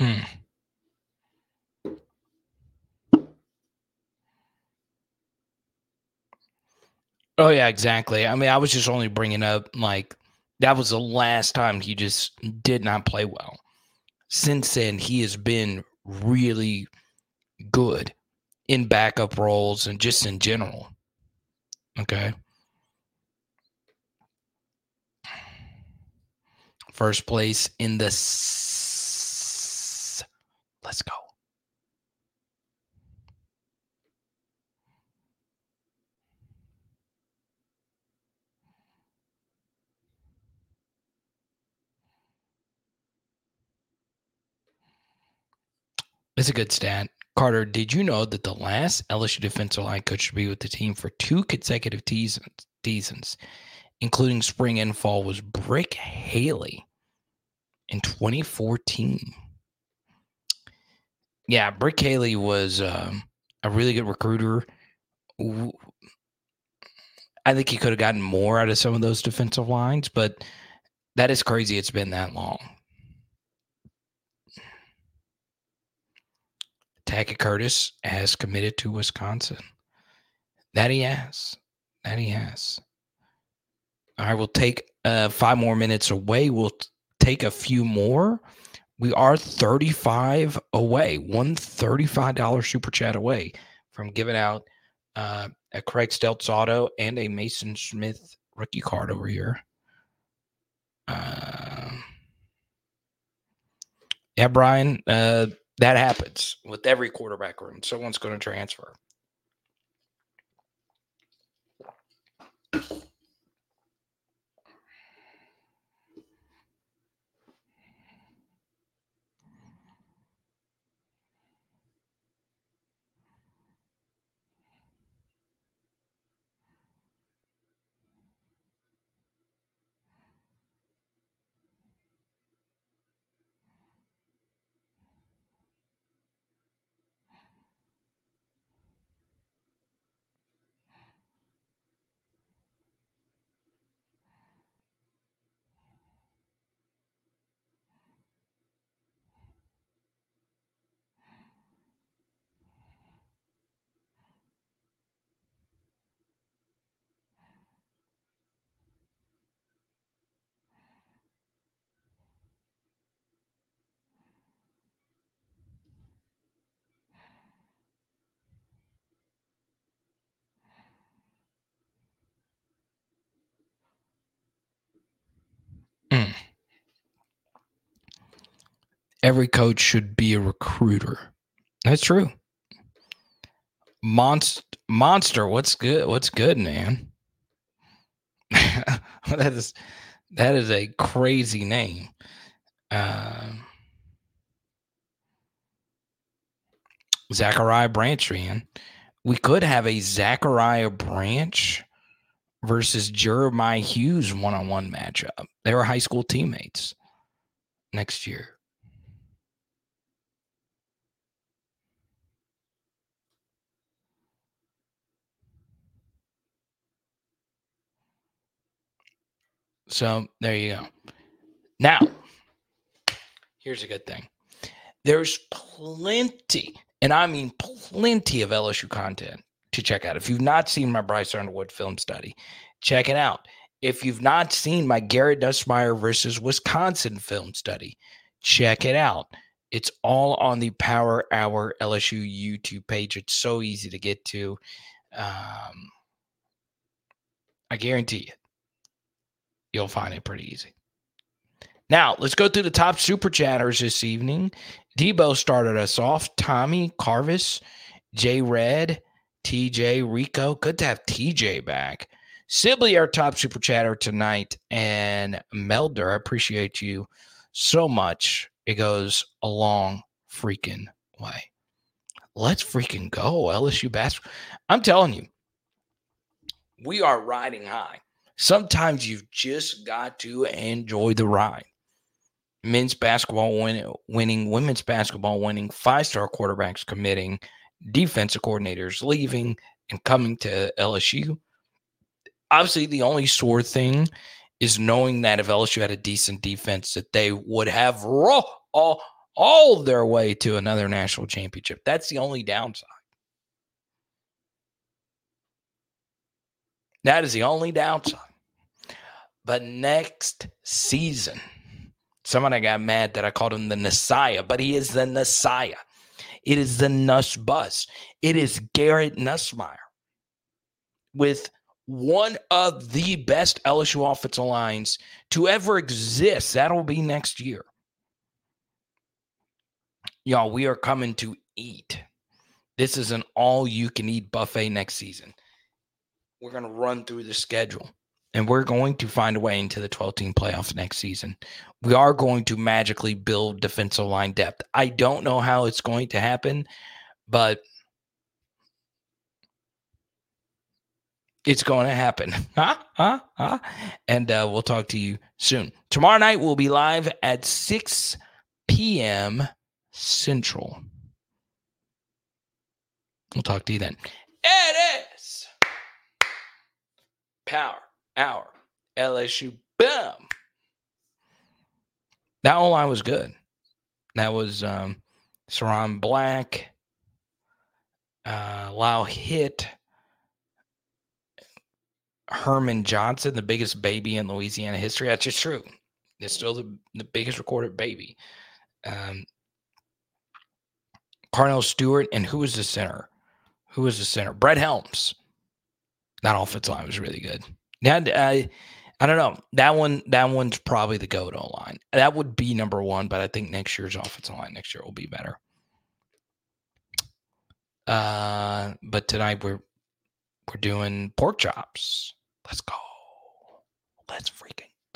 Mm. Oh yeah, exactly. I mean, I was just only bringing up like that was the last time he just did not play well. Since then, he has been really, good in backup roles and just in general. Okay. First place in the. S- Let's go. It's a good stat. Carter, did you know that the last LSU defensive line coach to be with the team for two consecutive seasons, including spring and fall, was Brick Haley in 2014? Yeah, Brick Haley was um, a really good recruiter. I think he could have gotten more out of some of those defensive lines, but that is crazy. It's been that long. Tackett Curtis has committed to Wisconsin. That he has. That he has. All right, we'll take uh, five more minutes away. We'll t- take a few more. We are 35 away, one $35 super chat away from giving out uh, a Craig Steltz auto and a Mason Smith rookie card over here. Uh, yeah, Brian, uh, that happens with every quarterback room. Someone's going to transfer. Mm. Every coach should be a recruiter. That's true. Monster, monster. What's good? What's good, man? that is that is a crazy name. Uh, Zachariah Branch, man. We could have a Zachariah Branch versus Jeremiah Hughes one on one matchup. They were high school teammates next year. So there you go. Now, here's a good thing there's plenty, and I mean plenty of LSU content to check out. If you've not seen my Bryce Underwood film study, check it out. If you've not seen my Garrett Nussmeier versus Wisconsin film study, check it out. It's all on the Power Hour LSU YouTube page. It's so easy to get to. Um, I guarantee you, you'll find it pretty easy. Now, let's go through the top super chatters this evening. Debo started us off. Tommy Carvis, J Red, TJ Rico. Good to have TJ back. Sibley, our top super chatter tonight, and Melder. I appreciate you so much. It goes a long freaking way. Let's freaking go. LSU basketball. I'm telling you, we are riding high. Sometimes you've just got to enjoy the ride. Men's basketball win, winning, women's basketball winning, five star quarterbacks committing, defensive coordinators leaving and coming to LSU. Obviously, the only sore thing is knowing that if LSU had a decent defense, that they would have raw, all, all their way to another national championship. That's the only downside. That is the only downside. But next season, someone I got mad that I called him the Messiah, but he is the Messiah. It is the Nuss bus. It is Garrett Nussmeier with one of the best LSU offensive lines to ever exist. That'll be next year. Y'all, we are coming to eat. This is an all you can eat buffet next season. We're going to run through the schedule and we're going to find a way into the 12 team playoffs next season. We are going to magically build defensive line depth. I don't know how it's going to happen, but it's going to happen. Huh? Huh? Huh? And uh, we'll talk to you soon. Tomorrow night, we'll be live at 6 p.m. Central. We'll talk to you then. Power Hour LSU. Boom. That whole line was good. That was um, Ciron Black, uh, Lyle Hitt, Herman Johnson, the biggest baby in Louisiana history. That's just true. It's still the, the biggest recorded baby. Um, Carnell Stewart, and who was the center? Who was the center? Brett Helms. That offensive line was really good. Yeah, I, I don't know. That one, that one's probably the go-to line. That would be number one, but I think next year's offensive line next year will be better. Uh, but tonight we're we're doing pork chops. Let's go. Let's freaking